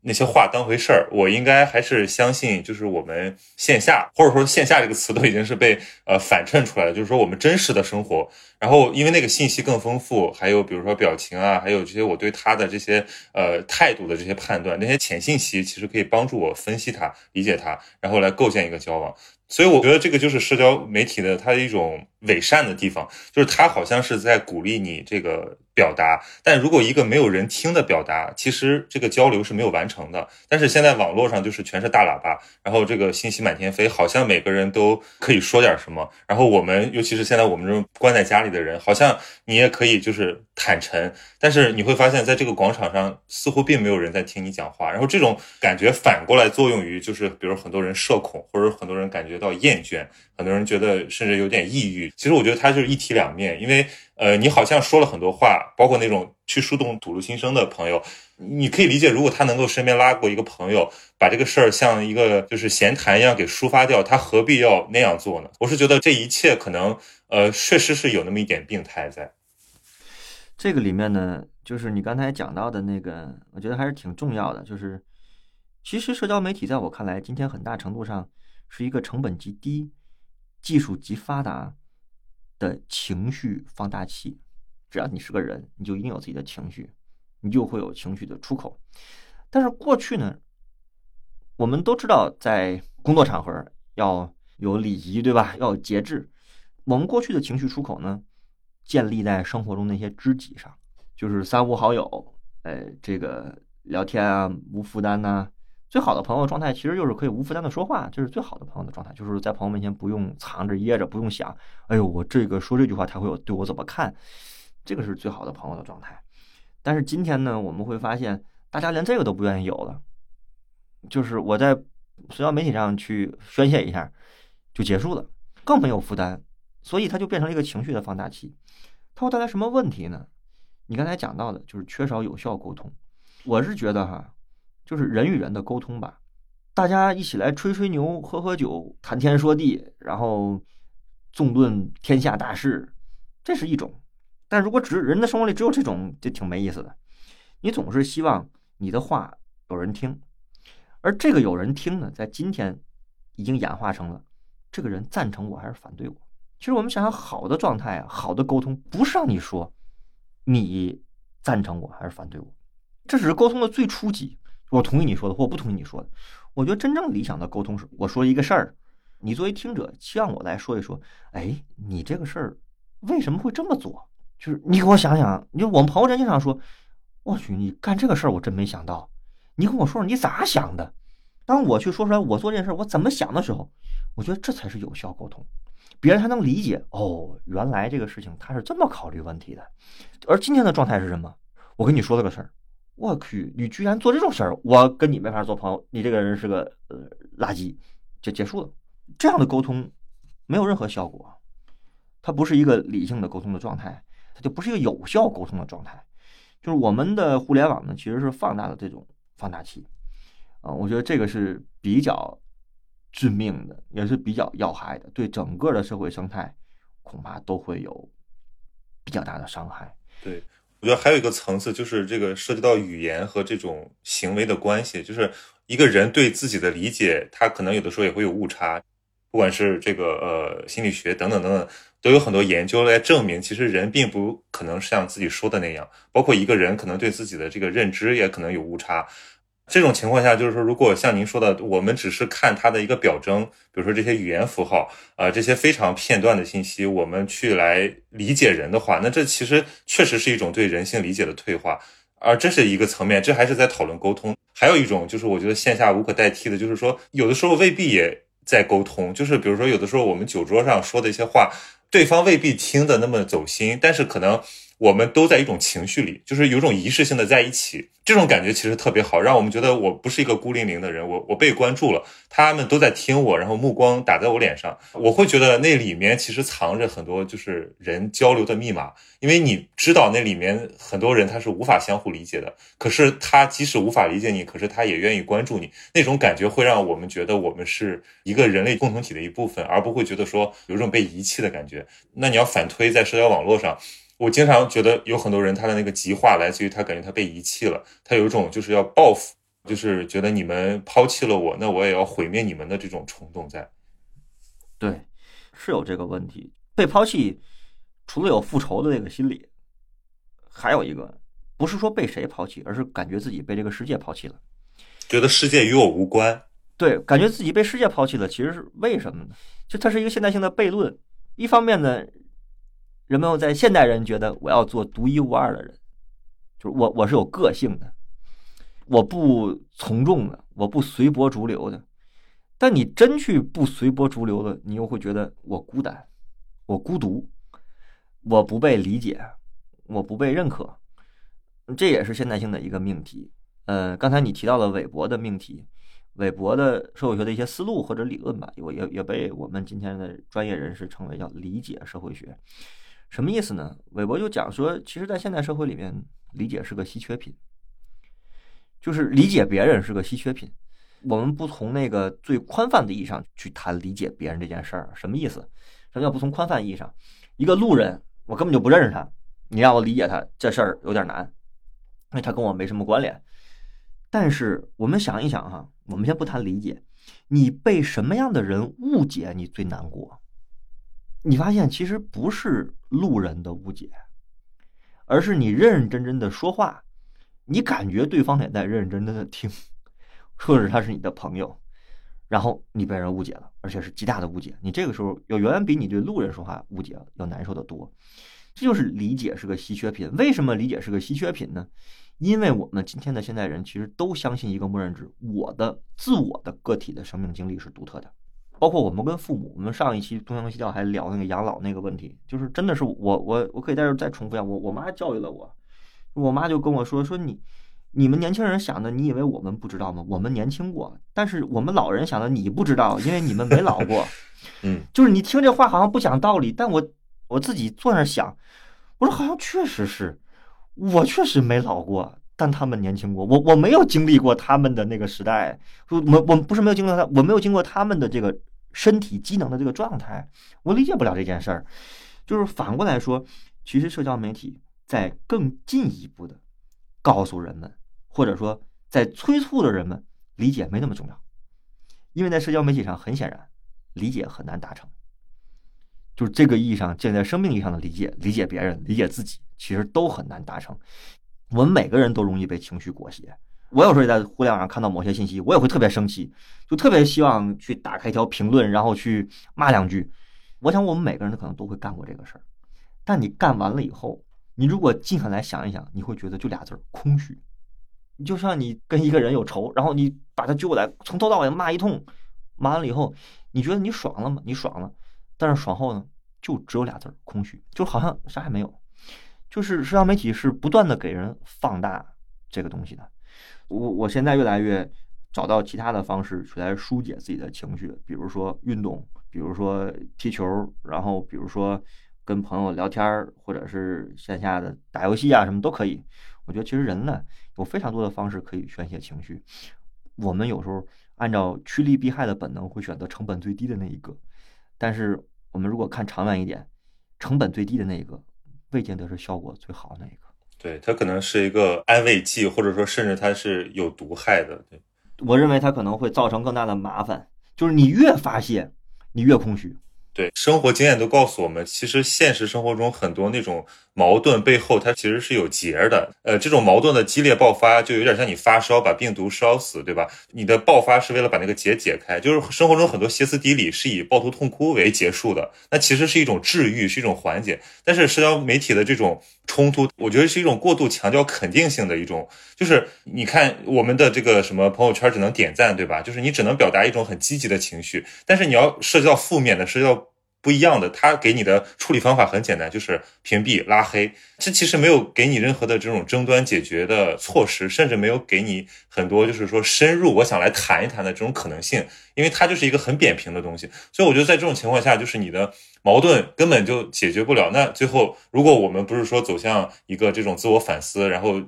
那些话当回事儿，我应该还是相信，就是我们线下或者说线下这个词都已经是被呃反衬出来了，就是说我们真实的生活。然后因为那个信息更丰富，还有比如说表情啊，还有这些我对他的这些呃态度的这些判断，那些浅信息其实可以帮助我分析他、理解他，然后来构建一个交往。所以我觉得这个就是社交媒体的它的一种伪善的地方，就是它好像是在鼓励你这个表达，但如果一个没有人听的表达，其实这个交流是没有完成的。但是现在网络上就是全是大喇叭，然后这个信息满天飞，好像每个人都可以说点什么。然后我们尤其是现在我们这种关在家里的人，好像你也可以就是坦诚，但是你会发现在这个广场上似乎并没有人在听你讲话。然后这种感觉反过来作用于就是，比如很多人社恐，或者很多人感觉。到厌倦，很多人觉得甚至有点抑郁。其实我觉得它就是一体两面，因为呃，你好像说了很多话，包括那种去树洞吐露心声的朋友，你可以理解，如果他能够身边拉过一个朋友，把这个事儿像一个就是闲谈一样给抒发掉，他何必要那样做呢？我是觉得这一切可能呃，确实是有那么一点病态在。这个里面呢，就是你刚才讲到的那个，我觉得还是挺重要的，就是其实社交媒体在我看来，今天很大程度上。是一个成本极低、技术极发达的情绪放大器。只要你是个人，你就一定有自己的情绪，你就会有情绪的出口。但是过去呢，我们都知道，在工作场合要有礼仪，对吧？要有节制。我们过去的情绪出口呢，建立在生活中那些知己上，就是三五好友，呃，这个聊天啊，无负担呐。最好的朋友状态其实就是可以无负担的说话，这是最好的朋友的状态，就是在朋友面前不用藏着掖着，不用想，哎呦，我这个说这句话他会有对我怎么看，这个是最好的朋友的状态。但是今天呢，我们会发现大家连这个都不愿意有了，就是我在社交媒体上去宣泄一下就结束了，更没有负担，所以它就变成了一个情绪的放大器。它会带来什么问题呢？你刚才讲到的就是缺少有效沟通，我是觉得哈。就是人与人的沟通吧，大家一起来吹吹牛、喝喝酒、谈天说地，然后纵论天下大事，这是一种。但如果只人的生活里只有这种，就挺没意思的。你总是希望你的话有人听，而这个有人听呢，在今天已经演化成了这个人赞成我还是反对我。其实我们想想，好的状态啊，好的沟通不是让你说你赞成我还是反对我，这只是沟通的最初级。我同意你说的，或我不同意你说的。我觉得真正理想的沟通是，我说一个事儿，你作为听者，希望我来说一说。哎，你这个事儿为什么会这么做？就是你给我想想。你我们朋友间经常说，我去，你干这个事儿，我真没想到。你跟我说说你咋想的？当我去说出来我做这件事我怎么想的时候，我觉得这才是有效沟通，别人才能理解。哦，原来这个事情他是这么考虑问题的。而今天的状态是什么？我跟你说了个事儿。我去，你居然做这种事儿，我跟你没法做朋友。你这个人是个呃垃圾，就结束了。这样的沟通没有任何效果，它不是一个理性的沟通的状态，它就不是一个有效沟通的状态。就是我们的互联网呢，其实是放大的这种放大器啊。我觉得这个是比较致命的，也是比较要害的，对整个的社会生态恐怕都会有比较大的伤害。对。我觉得还有一个层次，就是这个涉及到语言和这种行为的关系，就是一个人对自己的理解，他可能有的时候也会有误差，不管是这个呃心理学等等等等，都有很多研究来证明，其实人并不可能像自己说的那样，包括一个人可能对自己的这个认知也可能有误差。这种情况下，就是说，如果像您说的，我们只是看它的一个表征，比如说这些语言符号啊，这些非常片段的信息，我们去来理解人的话，那这其实确实是一种对人性理解的退化。而这是一个层面，这还是在讨论沟通。还有一种就是，我觉得线下无可代替的，就是说，有的时候未必也在沟通。就是比如说，有的时候我们酒桌上说的一些话，对方未必听得那么走心，但是可能。我们都在一种情绪里，就是有种仪式性的在一起，这种感觉其实特别好，让我们觉得我不是一个孤零零的人，我我被关注了，他们都在听我，然后目光打在我脸上，我会觉得那里面其实藏着很多就是人交流的密码，因为你知道那里面很多人他是无法相互理解的，可是他即使无法理解你，可是他也愿意关注你，那种感觉会让我们觉得我们是一个人类共同体的一部分，而不会觉得说有种被遗弃的感觉。那你要反推在社交网络上。我经常觉得有很多人，他的那个极化来自于他感觉他被遗弃了，他有一种就是要报复，就是觉得你们抛弃了我，那我也要毁灭你们的这种冲动在。对，是有这个问题。被抛弃，除了有复仇的那个心理，还有一个不是说被谁抛弃，而是感觉自己被这个世界抛弃了，觉得世界与我无关。对，感觉自己被世界抛弃了，其实是为什么呢？就它是一个现代性的悖论。一方面呢。人们在现代人觉得我要做独一无二的人，就是我我是有个性的，我不从众的，我不随波逐流的。但你真去不随波逐流的，你又会觉得我孤单，我孤独，我不被理解，我不被认可。这也是现代性的一个命题。呃，刚才你提到了韦伯的命题，韦伯的社会学的一些思路或者理论吧，也也也被我们今天的专业人士称为叫理解社会学。什么意思呢？韦伯就讲说，其实，在现代社会里面，理解是个稀缺品，就是理解别人是个稀缺品。我们不从那个最宽泛的意义上去谈理解别人这件事儿，什么意思？什么叫不从宽泛意义上？一个路人，我根本就不认识他，你让我理解他，这事儿有点难，因为他跟我没什么关联。但是我们想一想哈，我们先不谈理解，你被什么样的人误解，你最难过？你发现其实不是路人的误解，而是你认认真真的说话，你感觉对方也在认认真真的听，或者他是你的朋友，然后你被人误解了，而且是极大的误解。你这个时候要远远比你对路人说话误解要难受的多。这就是理解是个稀缺品。为什么理解是个稀缺品呢？因为我们今天的现代人其实都相信一个默认值：我的自我的个体的生命经历是独特的。包括我们跟父母，我们上一期东阳西调还聊那个养老那个问题，就是真的是我我我可以在这再重复一下，我我妈教育了我，我妈就跟我说说你你们年轻人想的，你以为我们不知道吗？我们年轻过，但是我们老人想的你不知道，因为你们没老过。嗯，就是你听这话好像不讲道理，但我我自己坐那想，我说好像确实是我确实没老过。但他们年轻过，我我没有经历过他们的那个时代，我我不是没有经历过他，我没有经过他们的这个身体机能的这个状态，我理解不了这件事儿。就是反过来说，其实社交媒体在更进一步的告诉人们，或者说在催促的人们理解没那么重要，因为在社交媒体上，很显然理解很难达成，就是这个意义上，建在生命意义上的理解，理解别人，理解自己，其实都很难达成。我们每个人都容易被情绪裹挟。我有时候也在互联网上看到某些信息，我也会特别生气，就特别希望去打开一条评论，然后去骂两句。我想我们每个人可能都会干过这个事儿。但你干完了以后，你如果静下来想一想，你会觉得就俩字儿：空虚。你就像你跟一个人有仇，然后你把他揪过来，从头到尾骂一通，骂完了以后，你觉得你爽了吗？你爽了，但是爽后呢，就只有俩字儿：空虚，就好像啥也没有。就是社交媒体是不断的给人放大这个东西的。我我现在越来越找到其他的方式去来疏解自己的情绪，比如说运动，比如说踢球，然后比如说跟朋友聊天或者是线下的打游戏啊，什么都可以。我觉得其实人呢有非常多的方式可以宣泄情绪。我们有时候按照趋利避害的本能会选择成本最低的那一个，但是我们如果看长远一点，成本最低的那一个。未见得是效果最好的那一个，对，它可能是一个安慰剂，或者说甚至它是有毒害的。对，我认为它可能会造成更大的麻烦，就是你越发泄，你越空虚。对，生活经验都告诉我们，其实现实生活中很多那种矛盾背后它其实是有结的。呃，这种矛盾的激烈爆发，就有点像你发烧把病毒烧死，对吧？你的爆发是为了把那个结解开，就是生活中很多歇斯底里是以抱头痛哭为结束的，那其实是一种治愈，是一种缓解。但是社交媒体的这种冲突，我觉得是一种过度强调肯定性的一种，就是你看我们的这个什么朋友圈只能点赞，对吧？就是你只能表达一种很积极的情绪，但是你要涉及到负面的，涉及到。不一样的，他给你的处理方法很简单，就是屏蔽、拉黑。这其实没有给你任何的这种争端解决的措施，甚至没有给你很多就是说深入我想来谈一谈的这种可能性，因为它就是一个很扁平的东西。所以我觉得在这种情况下，就是你的矛盾根本就解决不了。那最后，如果我们不是说走向一个这种自我反思，然后。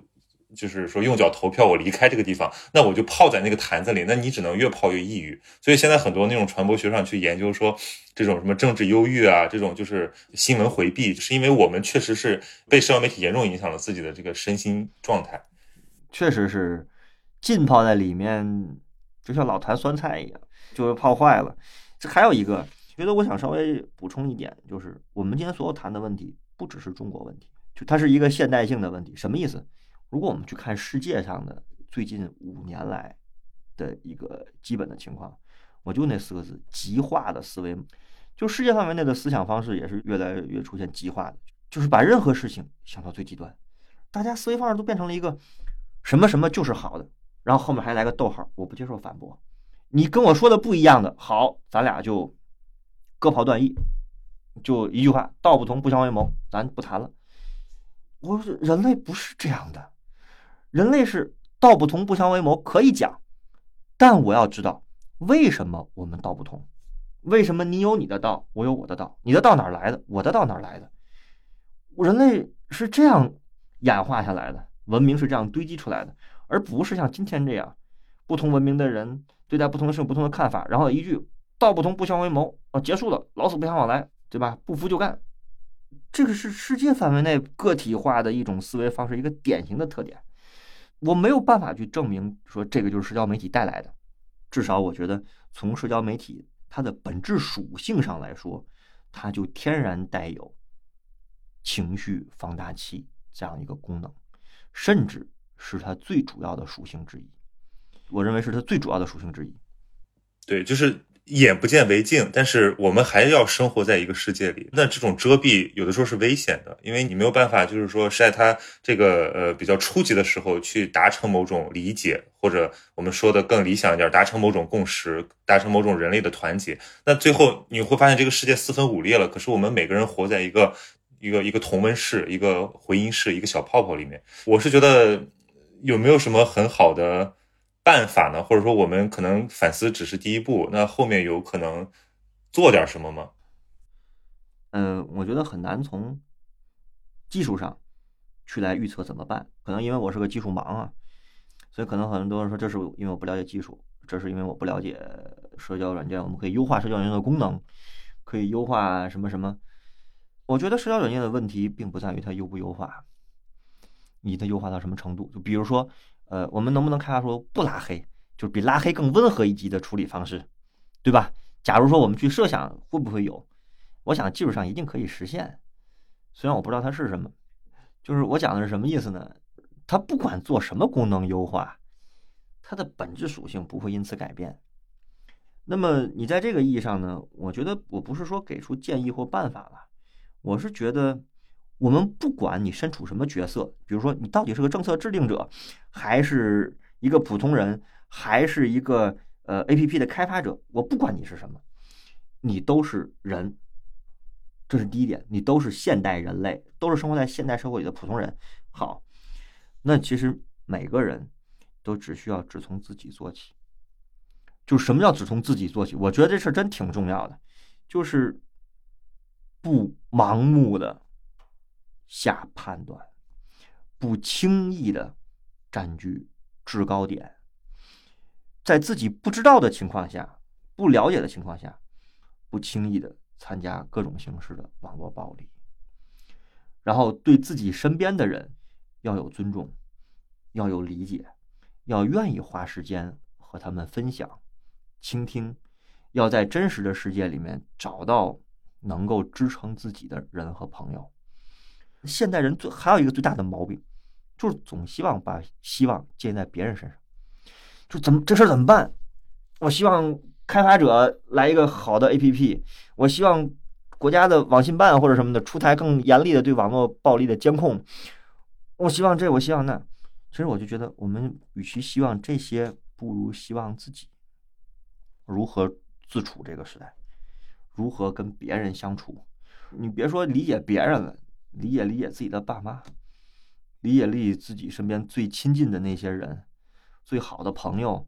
就是说用脚投票，我离开这个地方，那我就泡在那个坛子里，那你只能越泡越抑郁。所以现在很多那种传播学上去研究说，这种什么政治忧郁啊，这种就是新闻回避，是因为我们确实是被社交媒体严重影响了自己的这个身心状态。确实是浸泡在里面，就像老坛酸菜一样，就会泡坏了。这还有一个，觉得我想稍微补充一点，就是我们今天所有谈的问题，不只是中国问题，就它是一个现代性的问题。什么意思？如果我们去看世界上的最近五年来的一个基本的情况，我就那四个字：极化的思维。就世界范围内的思想方式也是越来越出现极化的，就是把任何事情想到最极端。大家思维方式都变成了一个什么什么就是好的，然后后面还来个逗号，我不接受反驳。你跟我说的不一样的，好，咱俩就各跑断义，就一句话：道不同不相为谋，咱不谈了。我人类不是这样的。人类是道不同不相为谋，可以讲，但我要知道为什么我们道不同，为什么你有你的道，我有我的道，你的道哪来的，我的道哪来的？人类是这样演化下来的，文明是这样堆积出来的，而不是像今天这样，不同文明的人对待不同的事有不同的看法，然后一句道不同不相为谋啊，结束了，老死不相往来，对吧？不服就干，这个是世界范围内个体化的一种思维方式，一个典型的特点。我没有办法去证明说这个就是社交媒体带来的，至少我觉得从社交媒体它的本质属性上来说，它就天然带有情绪放大器这样一个功能，甚至是它最主要的属性之一。我认为是它最主要的属性之一。对，就是。眼不见为净，但是我们还要生活在一个世界里。那这种遮蔽有的时候是危险的，因为你没有办法，就是说在它这个呃比较初级的时候去达成某种理解，或者我们说的更理想一点，达成某种共识，达成某种人类的团结。那最后你会发现这个世界四分五裂了。可是我们每个人活在一个一个一个同温室、一个回音室、一个小泡泡里面。我是觉得有没有什么很好的？办法呢？或者说，我们可能反思只是第一步，那后面有可能做点什么吗？嗯，我觉得很难从技术上去来预测怎么办。可能因为我是个技术盲啊，所以可能很多人说这是因为我不了解技术，这是因为我不了解社交软件，我们可以优化社交软件的功能，可以优化什么什么。我觉得社交软件的问题并不在于它优不优化，你的优化到什么程度？就比如说。呃，我们能不能开发出不拉黑，就是比拉黑更温和一级的处理方式，对吧？假如说我们去设想会不会有，我想技术上一定可以实现，虽然我不知道它是什么。就是我讲的是什么意思呢？它不管做什么功能优化，它的本质属性不会因此改变。那么你在这个意义上呢？我觉得我不是说给出建议或办法了，我是觉得。我们不管你身处什么角色，比如说你到底是个政策制定者，还是一个普通人，还是一个呃 A P P 的开发者，我不管你是什么，你都是人，这是第一点，你都是现代人类，都是生活在现代社会里的普通人。好，那其实每个人都只需要只从自己做起。就什么叫只从自己做起？我觉得这事真挺重要的，就是不盲目的。下判断，不轻易的占据制高点，在自己不知道的情况下、不了解的情况下，不轻易的参加各种形式的网络暴力。然后对自己身边的人要有尊重，要有理解，要愿意花时间和他们分享、倾听，要在真实的世界里面找到能够支撑自己的人和朋友。现代人最还有一个最大的毛病，就是总希望把希望建在别人身上，就怎么这事儿怎么办？我希望开发者来一个好的 APP，我希望国家的网信办或者什么的出台更严厉的对网络暴力的监控，我希望这，我希望那。其实我就觉得，我们与其希望这些，不如希望自己如何自处这个时代，如何跟别人相处。你别说理解别人了，理解理解自己的爸妈，理解理解自己身边最亲近的那些人，最好的朋友，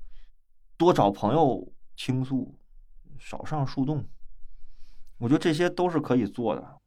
多找朋友倾诉，少上树洞。我觉得这些都是可以做的。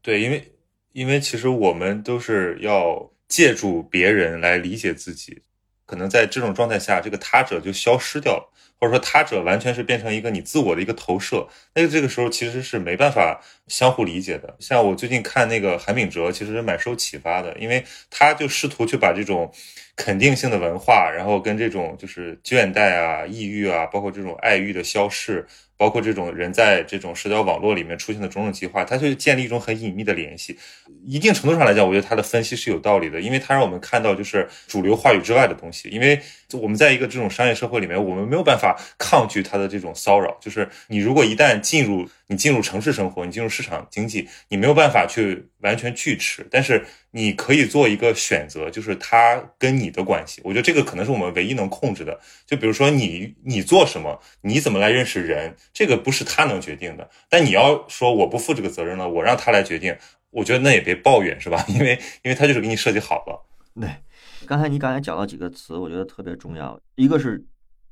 对，因为因为其实我们都是要。借助别人来理解自己，可能在这种状态下，这个他者就消失掉了，或者说他者完全是变成一个你自我的一个投射。那这个时候其实是没办法相互理解的。像我最近看那个韩炳哲，其实蛮受启发的，因为他就试图去把这种肯定性的文化，然后跟这种就是倦怠啊、抑郁啊，包括这种爱欲的消逝。包括这种人在这种社交网络里面出现的种种计划，它就建立一种很隐秘的联系。一定程度上来讲，我觉得他的分析是有道理的，因为他让我们看到就是主流话语之外的东西。因为我们在一个这种商业社会里面，我们没有办法抗拒他的这种骚扰。就是你如果一旦进入，你进入城市生活，你进入市场经济，你没有办法去完全拒斥，但是你可以做一个选择，就是他跟你的关系。我觉得这个可能是我们唯一能控制的。就比如说你你做什么，你怎么来认识人。这个不是他能决定的，但你要说我不负这个责任了，我让他来决定，我觉得那也别抱怨，是吧？因为因为他就是给你设计好了。对，刚才你刚才讲到几个词，我觉得特别重要，一个是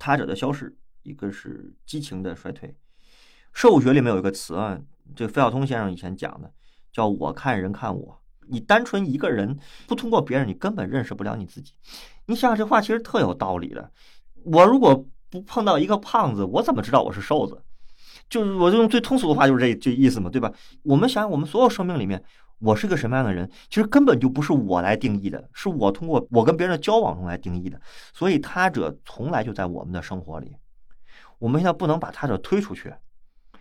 他者的消逝，一个是激情的衰退。社会学里面有一个词啊，这费孝通先生以前讲的，叫我看人看我。你单纯一个人不通过别人，你根本认识不了你自己。你想想这话其实特有道理的。我如果不碰到一个胖子，我怎么知道我是瘦子？就是我就用最通俗的话，就是这这意思嘛，对吧？我们想想，我们所有生命里面，我是个什么样的人，其实根本就不是我来定义的，是我通过我跟别人的交往中来定义的。所以他者从来就在我们的生活里，我们现在不能把他者推出去。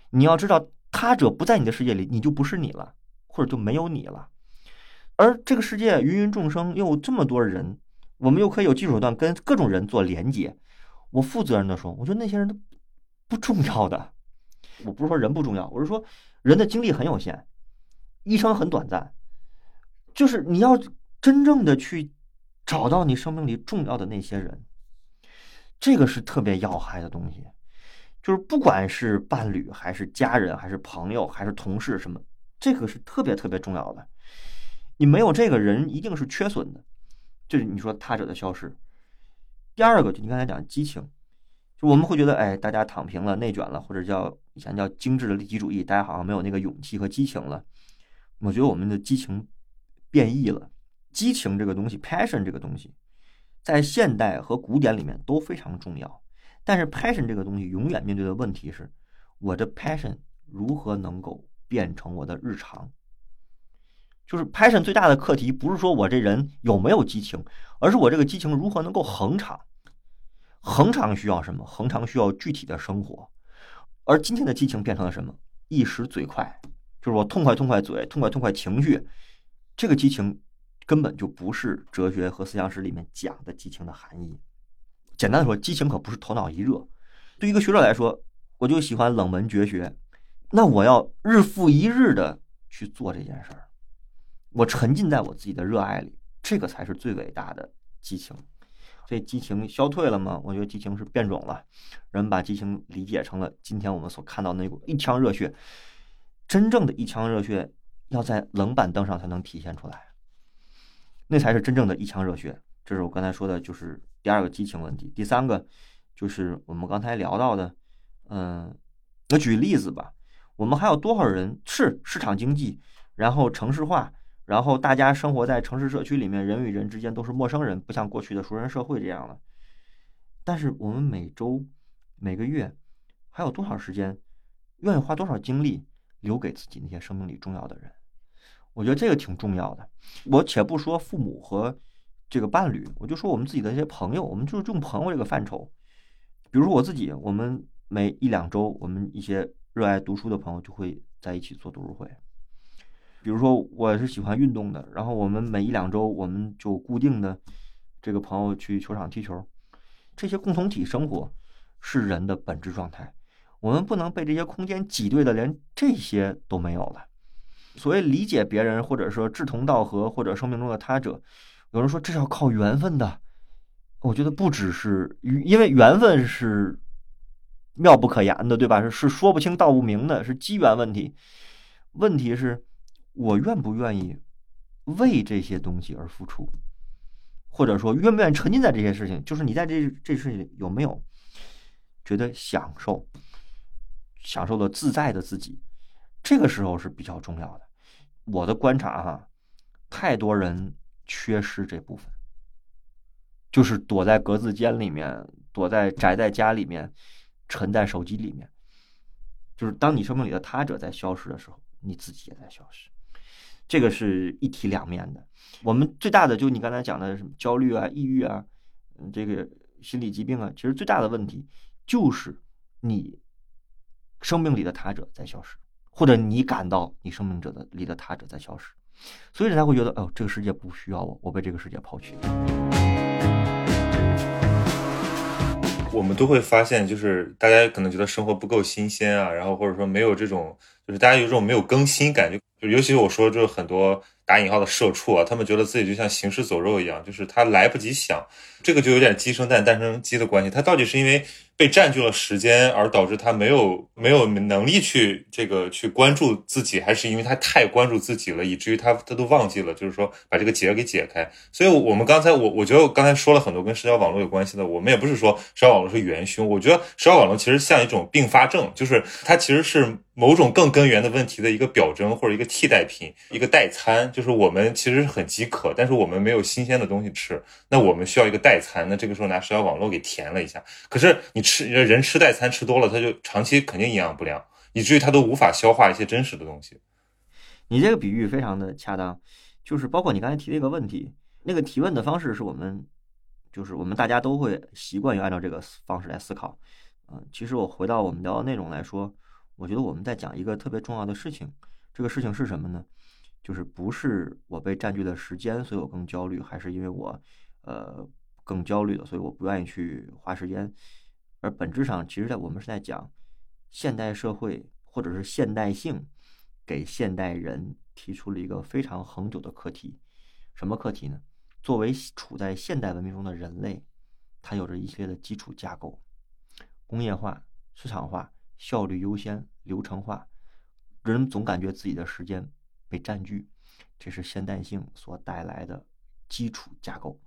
你要知道，他者不在你的世界里，你就不是你了，或者就没有你了。而这个世界芸芸众生，又有这么多人，我们又可以有技术手段跟各种人做连接。我负责任的说，我觉得那些人都不重要的。我不是说人不重要，我是说人的精力很有限，一生很短暂，就是你要真正的去找到你生命里重要的那些人，这个是特别要害的东西。就是不管是伴侣还是家人还是朋友还是同事什么，这个是特别特别重要的。你没有这个人，一定是缺损的。就是你说他者的消失。第二个，就你刚才讲激情。就我们会觉得，哎，大家躺平了、内卷了，或者叫以前叫精致的利己主义，大家好像没有那个勇气和激情了。我觉得我们的激情变异了。激情这个东西，passion 这个东西，在现代和古典里面都非常重要。但是 passion 这个东西永远面对的问题是，我的 passion 如何能够变成我的日常？就是 passion 最大的课题，不是说我这人有没有激情，而是我这个激情如何能够恒长。恒长需要什么？恒长需要具体的生活，而今天的激情变成了什么？一时嘴快，就是我痛快痛快嘴，痛快痛快情绪。这个激情根本就不是哲学和思想史里面讲的激情的含义。简单的说，激情可不是头脑一热。对于一个学者来说，我就喜欢冷门绝学，那我要日复一日的去做这件事儿，我沉浸在我自己的热爱里，这个才是最伟大的激情。这激情消退了吗？我觉得激情是变种了，人们把激情理解成了今天我们所看到那股一腔热血。真正的一腔热血要在冷板凳上才能体现出来，那才是真正的一腔热血。这是我刚才说的，就是第二个激情问题。第三个就是我们刚才聊到的，嗯，我举例子吧，我们还有多少人是市场经济，然后城市化？然后大家生活在城市社区里面，人与人之间都是陌生人，不像过去的熟人社会这样了。但是我们每周、每个月还有多少时间，愿意花多少精力留给自己那些生命里重要的人？我觉得这个挺重要的。我且不说父母和这个伴侣，我就说我们自己的一些朋友，我们就是用朋友这个范畴。比如说我自己，我们每一两周，我们一些热爱读书的朋友就会在一起做读书会。比如说我是喜欢运动的，然后我们每一两周我们就固定的这个朋友去球场踢球，这些共同体生活是人的本质状态。我们不能被这些空间挤兑的连这些都没有了。所谓理解别人，或者说志同道合，或者生命中的他者，有人说这是要靠缘分的。我觉得不只是因为缘分是妙不可言的，对吧？是是说不清道不明的，是机缘问题。问题是。我愿不愿意为这些东西而付出，或者说愿不愿意沉浸在这些事情？就是你在这这事情有没有觉得享受，享受的自在的自己？这个时候是比较重要的。我的观察哈，太多人缺失这部分，就是躲在格子间里面，躲在宅在家里面，沉在手机里面。就是当你生命里的他者在消失的时候，你自己也在消失。这个是一体两面的。我们最大的就你刚才讲的什么焦虑啊、抑郁啊，这个心理疾病啊，其实最大的问题就是你生命里的他者在消失，或者你感到你生命者的里的他者在消失，所以才会觉得哦，这个世界不需要我，我被这个世界抛弃。我们都会发现，就是大家可能觉得生活不够新鲜啊，然后或者说没有这种，就是大家有这种没有更新感觉。就尤其我说，就是很多打引号的社畜啊，他们觉得自己就像行尸走肉一样，就是他来不及想，这个就有点鸡生蛋，蛋生鸡的关系。他到底是因为被占据了时间，而导致他没有没有能力去这个去关注自己，还是因为他太关注自己了，以至于他他都忘记了，就是说把这个结给解开。所以，我们刚才我我觉得我刚才说了很多跟社交网络有关系的，我们也不是说社交网络是元凶，我觉得社交网络其实像一种并发症，就是它其实是。某种更根源的问题的一个表征或者一个替代品，一个代餐，就是我们其实很饥渴，但是我们没有新鲜的东西吃，那我们需要一个代餐。那这个时候拿社交网络给填了一下，可是你吃人吃代餐吃多了，他就长期肯定营养不良，以至于他都无法消化一些真实的东西。你这个比喻非常的恰当，就是包括你刚才提的一个问题，那个提问的方式是我们，就是我们大家都会习惯于按照这个方式来思考。嗯，其实我回到我们聊的内容来说。我觉得我们在讲一个特别重要的事情，这个事情是什么呢？就是不是我被占据的时间，所以我更焦虑，还是因为我，呃，更焦虑了，所以我不愿意去花时间。而本质上，其实在我们是在讲现代社会或者是现代性给现代人提出了一个非常恒久的课题。什么课题呢？作为处在现代文明中的人类，它有着一系列的基础架构：工业化、市场化。效率优先、流程化，人总感觉自己的时间被占据，这是现代性所带来的基础架构。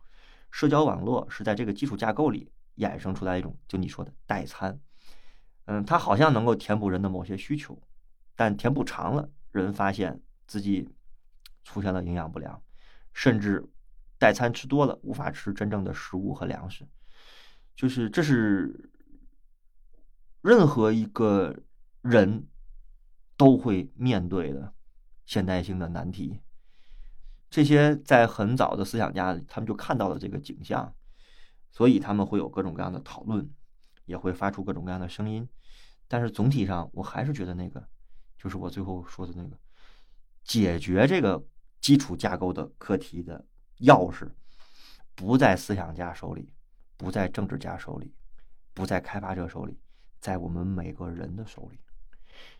社交网络是在这个基础架构里衍生出来一种，就你说的代餐。嗯，它好像能够填补人的某些需求，但填补长了，人发现自己出现了营养不良，甚至代餐吃多了，无法吃真正的食物和粮食。就是这是。任何一个人都会面对的现代性的难题，这些在很早的思想家，他们就看到了这个景象，所以他们会有各种各样的讨论，也会发出各种各样的声音。但是总体上，我还是觉得那个就是我最后说的那个解决这个基础架构的课题的钥匙，不在思想家手里，不在政治家手里，不在开发者手里。在我们每个人的手里，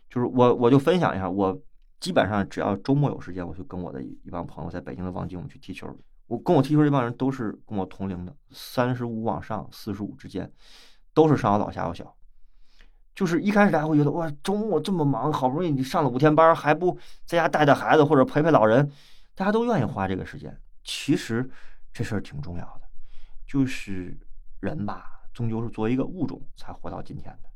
就是我，我就分享一下，我基本上只要周末有时间，我就跟我的一帮朋友在北京的望京，我们去踢球。我跟我踢球这帮人都是跟我同龄的，三十五往上，四十五之间，都是上有老下有小。就是一开始大家会觉得，哇，周末这么忙，好不容易你上了五天班，还不在家带带孩子或者陪陪老人，大家都愿意花这个时间。其实这事儿挺重要的，就是人吧，终究是作为一个物种才活到今天的。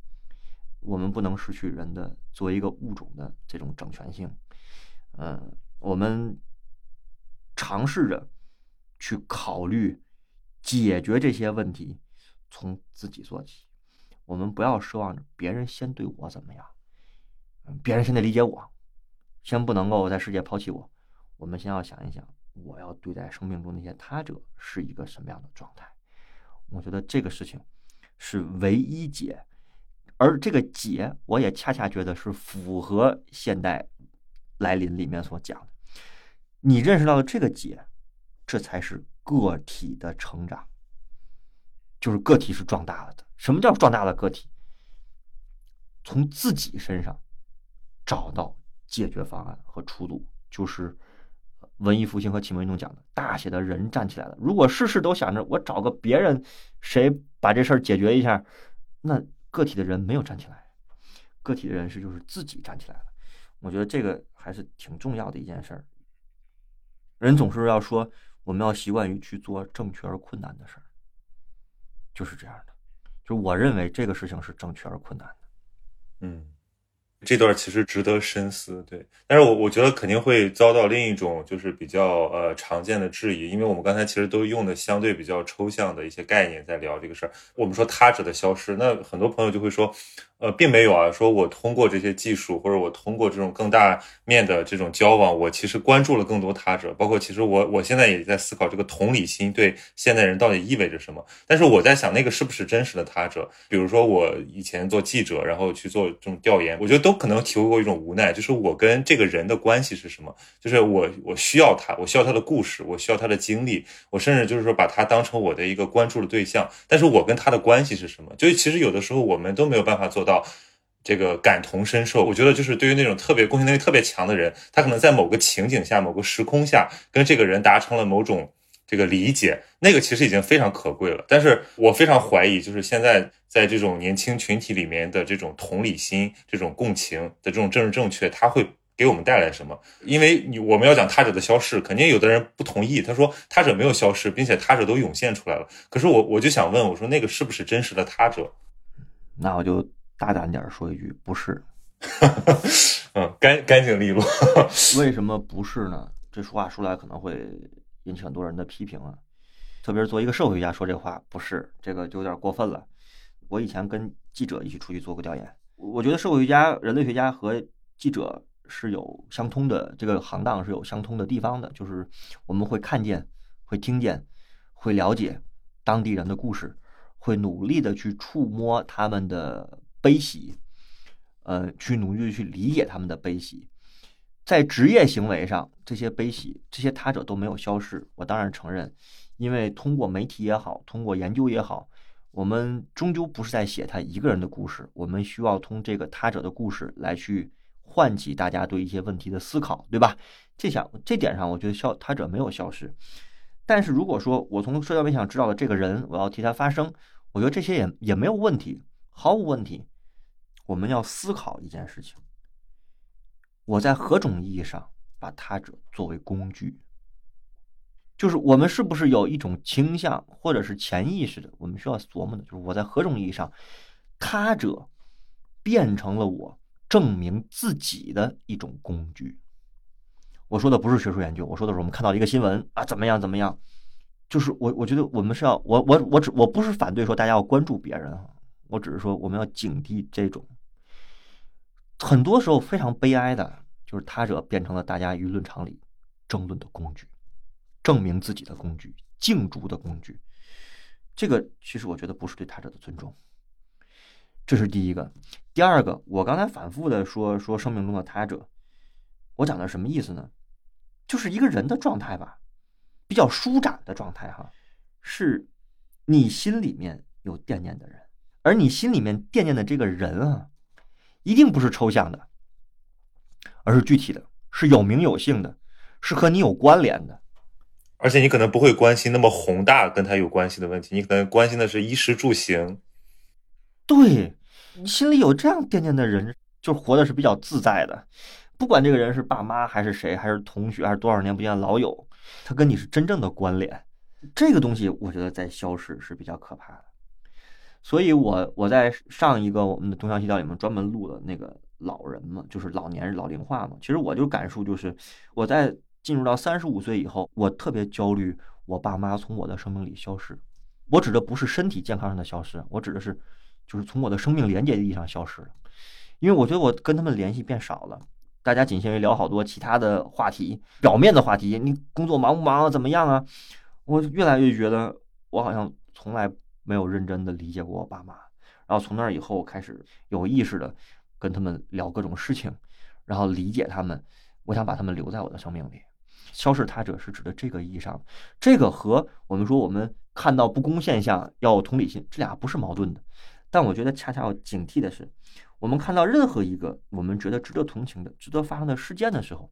我们不能失去人的作为一个物种的这种整全性，嗯，我们尝试着去考虑解决这些问题，从自己做起。我们不要奢望着别人先对我怎么样，别人先得理解我，先不能够在世界抛弃我。我们先要想一想，我要对待生命中那些他者是一个什么样的状态。我觉得这个事情是唯一解。而这个解，我也恰恰觉得是符合现代来临》里面所讲的，你认识到了这个解，这才是个体的成长，就是个体是壮大了的。什么叫壮大了个体？从自己身上找到解决方案和出路，就是文艺复兴和启蒙运动讲的“大写的人站起来了”。如果事事都想着我找个别人，谁把这事儿解决一下，那个体的人没有站起来。个体的人是就是自己站起来了。我觉得这个还是挺重要的一件事儿。人总是要说，我们要习惯于去做正确而困难的事儿，就是这样的。就我认为这个事情是正确而困难的。嗯，这段其实值得深思，对。但是我我觉得肯定会遭到另一种就是比较呃常见的质疑，因为我们刚才其实都用的相对比较抽象的一些概念在聊这个事儿。我们说他者的消失，那很多朋友就会说。呃，并没有啊。说我通过这些技术，或者我通过这种更大面的这种交往，我其实关注了更多他者。包括其实我我现在也在思考这个同理心对现代人到底意味着什么。但是我在想，那个是不是真实的他者？比如说我以前做记者，然后去做这种调研，我觉得都可能体会过一种无奈，就是我跟这个人的关系是什么？就是我我需要他，我需要他的故事，我需要他的经历，我甚至就是说把他当成我的一个关注的对象。但是我跟他的关系是什么？就是其实有的时候我们都没有办法做。到这个感同身受，我觉得就是对于那种特别共情能力特别强的人，他可能在某个情景下、某个时空下，跟这个人达成了某种这个理解，那个其实已经非常可贵了。但是我非常怀疑，就是现在在这种年轻群体里面的这种同理心、这种共情的这种政治正确，它会给我们带来什么？因为你我们要讲他者的消逝，肯定有的人不同意，他说他者没有消失，并且他者都涌现出来了。可是我我就想问，我说那个是不是真实的他者？那我就。大胆点说一句，不是。嗯，干干净利落。为什么不是呢？这说话说来可能会引起很多人的批评啊。特别是作为一个社会学家说这话，不是这个就有点过分了。我以前跟记者一起出去做过调研，我觉得社会学家、人类学家和记者是有相通的，这个行当是有相通的地方的，就是我们会看见、会听见、会了解当地人的故事，会努力的去触摸他们的。悲喜，呃，去努力去理解他们的悲喜，在职业行为上，这些悲喜，这些他者都没有消失。我当然承认，因为通过媒体也好，通过研究也好，我们终究不是在写他一个人的故事。我们需要通这个他者的故事来去唤起大家对一些问题的思考，对吧？这想这点上，我觉得消他者没有消失。但是如果说我从社交媒体上知道了这个人，我要替他发声，我觉得这些也也没有问题。毫无问题，我们要思考一件事情：我在何种意义上把他者作为工具？就是我们是不是有一种倾向，或者是潜意识的，我们需要琢磨的，就是我在何种意义上，他者变成了我证明自己的一种工具？我说的不是学术研究，我说的是我们看到一个新闻啊，怎么样怎么样？就是我我觉得我们是要我我我只我不是反对说大家要关注别人啊。我只是说，我们要警惕这种很多时候非常悲哀的，就是他者变成了大家舆论场里争论的工具，证明自己的工具，竞逐的工具。这个其实我觉得不是对他者的尊重。这是第一个。第二个，我刚才反复的说说生命中的他者，我讲的什么意思呢？就是一个人的状态吧，比较舒展的状态哈，是你心里面有惦念的人。而你心里面惦念的这个人啊，一定不是抽象的，而是具体的，是有名有姓的，是和你有关联的。而且你可能不会关心那么宏大跟他有关系的问题，你可能关心的是衣食住行。对你心里有这样惦念的人，就活的是比较自在的。不管这个人是爸妈还是谁，还是同学，还是多少年不见的老友，他跟你是真正的关联。这个东西，我觉得在消失是比较可怕的。所以，我我在上一个我们的东乡西调里面专门录了那个老人嘛，就是老年人老龄化嘛。其实我就感受就是，我在进入到三十五岁以后，我特别焦虑，我爸妈从我的生命里消失。我指的不是身体健康上的消失，我指的是，就是从我的生命连接意义上消失了。因为我觉得我跟他们联系变少了，大家仅限于聊好多其他的话题，表面的话题。你工作忙不忙啊？怎么样啊？我越来越觉得我好像从来。没有认真的理解过我爸妈，然后从那以后开始有意识的跟他们聊各种事情，然后理解他们。我想把他们留在我的生命里。消逝他者是指的这个意义上，这个和我们说我们看到不公现象要有同理心，这俩不是矛盾的。但我觉得恰恰要警惕的是，我们看到任何一个我们觉得值得同情的、值得发生的事件的时候，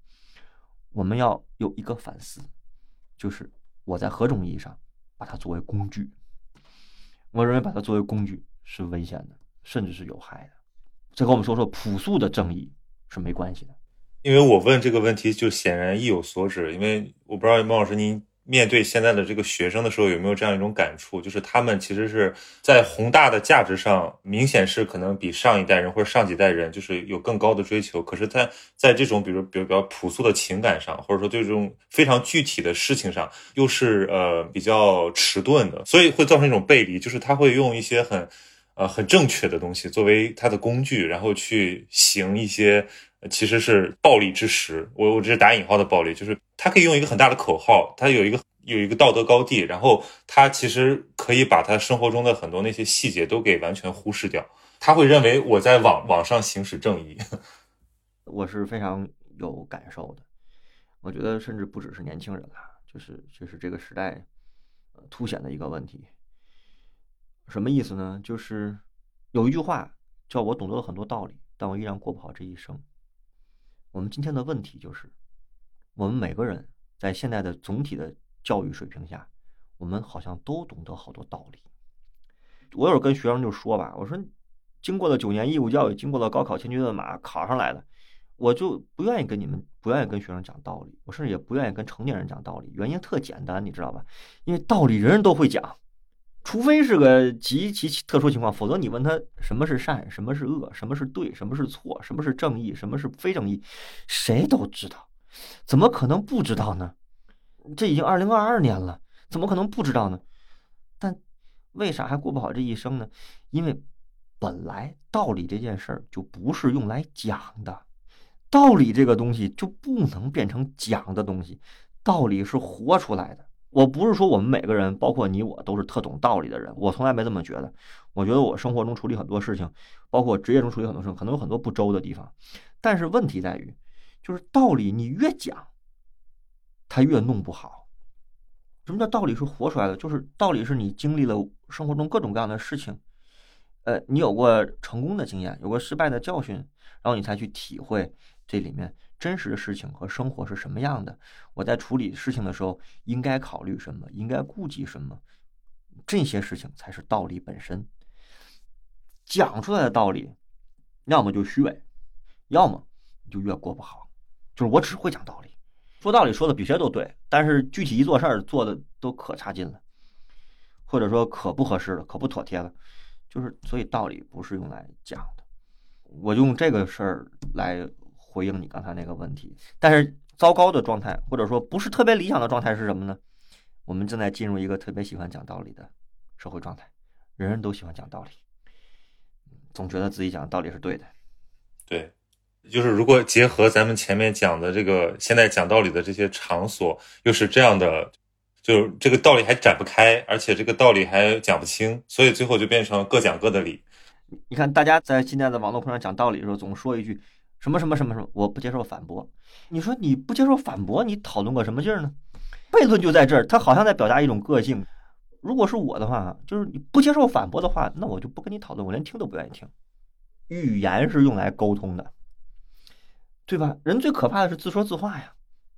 我们要有一个反思，就是我在何种意义上把它作为工具？我认为把它作为工具是危险的，甚至是有害的。这和我们说说朴素的正义是没关系的。因为我问这个问题，就显然意有所指。因为我不知道孟老师您。面对现在的这个学生的时候，有没有这样一种感触？就是他们其实是在宏大的价值上，明显是可能比上一代人或者上几代人就是有更高的追求。可是他在这种比如比如比较朴素的情感上，或者说对这种非常具体的事情上，又是呃比较迟钝的，所以会造成一种背离。就是他会用一些很呃很正确的东西作为他的工具，然后去行一些。其实是暴力之时，我我这是打引号的暴力，就是他可以用一个很大的口号，他有一个有一个道德高地，然后他其实可以把他生活中的很多那些细节都给完全忽视掉，他会认为我在网网上行使正义。我是非常有感受的，我觉得甚至不只是年轻人了，就是就是这个时代，凸显的一个问题。什么意思呢？就是有一句话叫我懂得了很多道理，但我依然过不好这一生。我们今天的问题就是，我们每个人在现在的总体的教育水平下，我们好像都懂得好多道理。我有时候跟学生就说吧，我说，经过了九年义务教育，经过了高考千军万马考上来的，我就不愿意跟你们，不愿意跟学生讲道理，我甚至也不愿意跟成年人讲道理。原因特简单，你知道吧？因为道理人人都会讲。除非是个极其特殊情况，否则你问他什么是善，什么是恶，什么是对，什么是错，什么是正义，什么是非正义，谁都知道，怎么可能不知道呢？这已经二零二二年了，怎么可能不知道呢？但为啥还过不好这一生呢？因为本来道理这件事儿就不是用来讲的，道理这个东西就不能变成讲的东西，道理是活出来的。我不是说我们每个人，包括你我，都是特懂道理的人。我从来没这么觉得。我觉得我生活中处理很多事情，包括职业中处理很多事情，可能有很多不周的地方。但是问题在于，就是道理你越讲，它越弄不好。什么叫道理是活出来的？就是道理是你经历了生活中各种各样的事情，呃，你有过成功的经验，有过失败的教训，然后你才去体会这里面。真实的事情和生活是什么样的？我在处理事情的时候应该考虑什么？应该顾及什么？这些事情才是道理本身。讲出来的道理，要么就虚伪，要么就越过不好。就是我只会讲道理，说道理说的比谁都对，但是具体一做事儿做的都可差劲了，或者说可不合适了，可不妥帖了。就是所以道理不是用来讲的。我用这个事儿来。回应你刚才那个问题，但是糟糕的状态，或者说不是特别理想的状态是什么呢？我们正在进入一个特别喜欢讲道理的社会状态，人人都喜欢讲道理，总觉得自己讲的道理是对的。对，就是如果结合咱们前面讲的这个，现在讲道理的这些场所，又是这样的，就是这个道理还展不开，而且这个道理还讲不清，所以最后就变成各讲各的理。你看，大家在现在的网络空上讲道理的时候，总说一句。什么什么什么什么，我不接受反驳。你说你不接受反驳，你讨论个什么劲儿呢？悖论就在这儿，他好像在表达一种个性。如果是我的话，就是你不接受反驳的话，那我就不跟你讨论，我连听都不愿意听。语言是用来沟通的，对吧？人最可怕的是自说自话呀，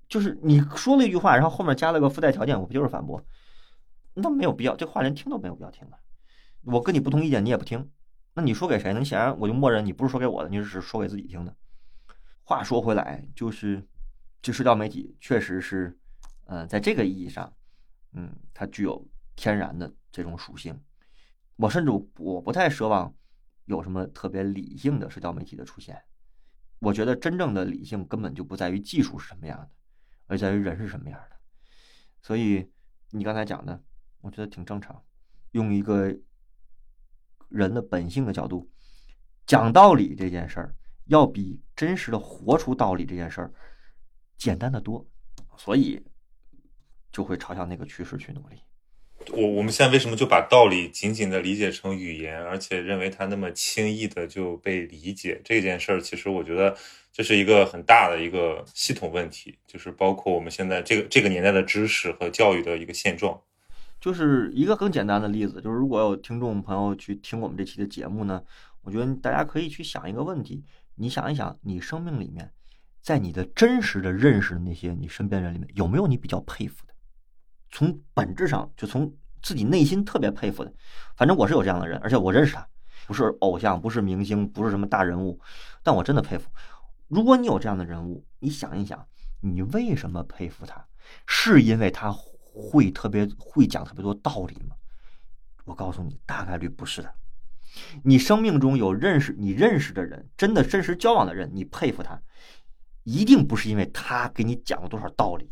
就是你说了一句话，然后后面加了个附带条件，我不就是反驳，那没有必要，这话连听都没有必要听的。我跟你不同意见，你也不听，那你说给谁呢？你显然我就默认你不是说给我的，你只是说给自己听的。话说回来，就是这社交媒体确实是，呃，在这个意义上，嗯，它具有天然的这种属性。我甚至我不太奢望有什么特别理性的社交媒体的出现。我觉得真正的理性根本就不在于技术是什么样的，而在于人是什么样的。所以你刚才讲的，我觉得挺正常。用一个人的本性的角度讲道理这件事儿。要比真实的活出道理这件事儿简单的多，所以就会朝向那个趋势去努力。我我们现在为什么就把道理仅仅的理解成语言，而且认为它那么轻易的就被理解？这件事儿，其实我觉得这是一个很大的一个系统问题，就是包括我们现在这个这个年代的知识和教育的一个现状。就是一个更简单的例子，就是如果有听众朋友去听我们这期的节目呢，我觉得大家可以去想一个问题，你想一想，你生命里面，在你的真实的认识的那些你身边人里面，有没有你比较佩服的？从本质上，就从自己内心特别佩服的，反正我是有这样的人，而且我认识他，不是偶像，不是明星，不是什么大人物，但我真的佩服。如果你有这样的人物，你想一想，你为什么佩服他？是因为他会特别会讲特别多道理吗？我告诉你，大概率不是的。你生命中有认识你认识的人，真的真实交往的人，你佩服他，一定不是因为他给你讲了多少道理。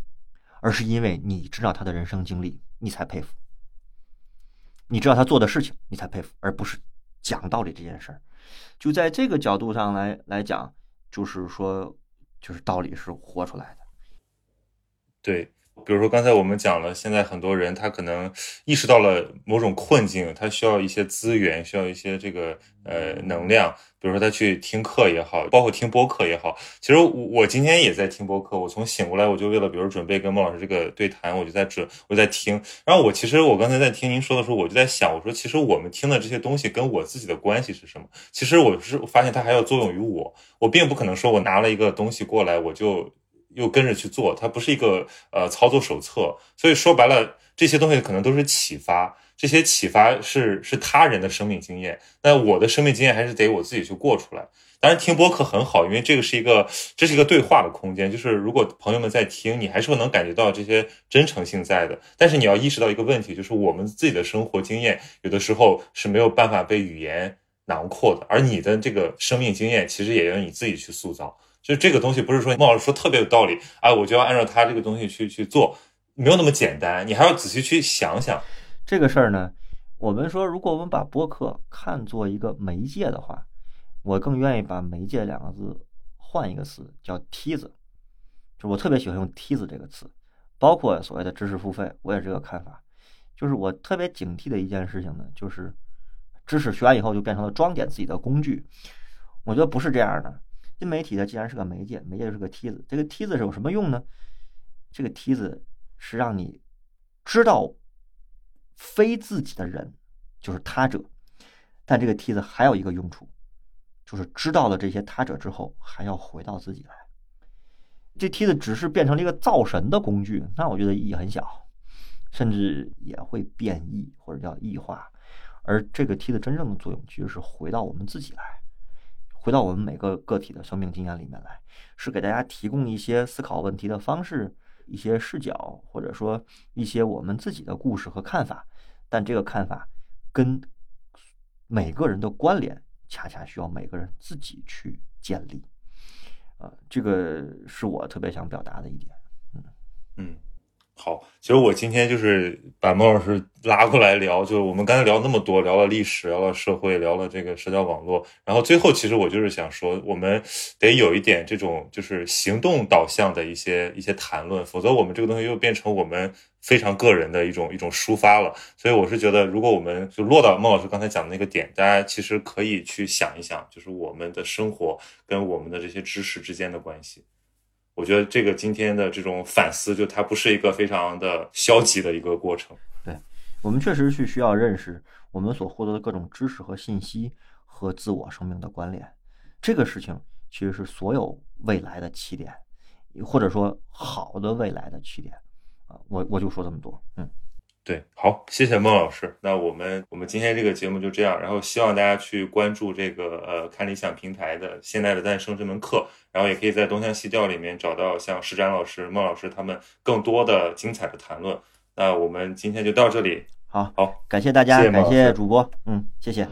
而是因为你知道他的人生经历，你才佩服；你知道他做的事情，你才佩服，而不是讲道理这件事儿。就在这个角度上来来讲，就是说，就是道理是活出来的。对。比如说，刚才我们讲了，现在很多人他可能意识到了某种困境，他需要一些资源，需要一些这个呃能量。比如说，他去听课也好，包括听播客也好。其实我我今天也在听播客，我从醒过来我就为了，比如准备跟孟老师这个对谈，我就在准我在听。然后我其实我刚才在听您说的时候，我就在想，我说其实我们听的这些东西跟我自己的关系是什么？其实我是发现它还要作用于我，我并不可能说我拿了一个东西过来我就。又跟着去做，它不是一个呃操作手册，所以说白了，这些东西可能都是启发，这些启发是是他人的生命经验，那我的生命经验还是得我自己去过出来。当然听播客很好，因为这个是一个这是一个对话的空间，就是如果朋友们在听，你还是会能感觉到这些真诚性在的。但是你要意识到一个问题，就是我们自己的生活经验有的时候是没有办法被语言囊括的，而你的这个生命经验其实也要你自己去塑造。就这个东西不是说孟老师说特别有道理啊，我就要按照他这个东西去去做，没有那么简单，你还要仔细去想想这个事儿呢。我们说，如果我们把播客看作一个媒介的话，我更愿意把媒介两个字换一个词，叫梯子。就我特别喜欢用梯子这个词，包括所谓的知识付费，我也是这个看法。就是我特别警惕的一件事情呢，就是知识学完以后就变成了装点自己的工具。我觉得不是这样的。新媒体它既然是个媒介，媒介就是个梯子。这个梯子是有什么用呢？这个梯子是让你知道非自己的人就是他者，但这个梯子还有一个用处，就是知道了这些他者之后，还要回到自己来。这梯子只是变成了一个造神的工具，那我觉得意义很小，甚至也会变异或者叫异化。而这个梯子真正的作用，其实是回到我们自己来。回到我们每个个体的生命经验里面来，是给大家提供一些思考问题的方式、一些视角，或者说一些我们自己的故事和看法。但这个看法跟每个人的关联，恰恰需要每个人自己去建立。啊，这个是我特别想表达的一点。嗯嗯。好，其实我今天就是把孟老师拉过来聊，就是我们刚才聊那么多，聊了历史，聊了社会，聊了这个社交网络，然后最后其实我就是想说，我们得有一点这种就是行动导向的一些一些谈论，否则我们这个东西又变成我们非常个人的一种一种抒发了。所以我是觉得，如果我们就落到孟老师刚才讲的那个点，大家其实可以去想一想，就是我们的生活跟我们的这些知识之间的关系。我觉得这个今天的这种反思，就它不是一个非常的消极的一个过程。对，我们确实是需要认识我们所获得的各种知识和信息和自我生命的关联。这个事情其实是所有未来的起点，或者说好的未来的起点。啊，我我就说这么多。嗯。对，好，谢谢孟老师。那我们我们今天这个节目就这样，然后希望大家去关注这个呃看理想平台的《现代的诞生》这门课，然后也可以在东乡西调里面找到像施展老师、孟老师他们更多的精彩的谈论。那我们今天就到这里，好好，感谢大家，感谢主播，嗯，谢谢。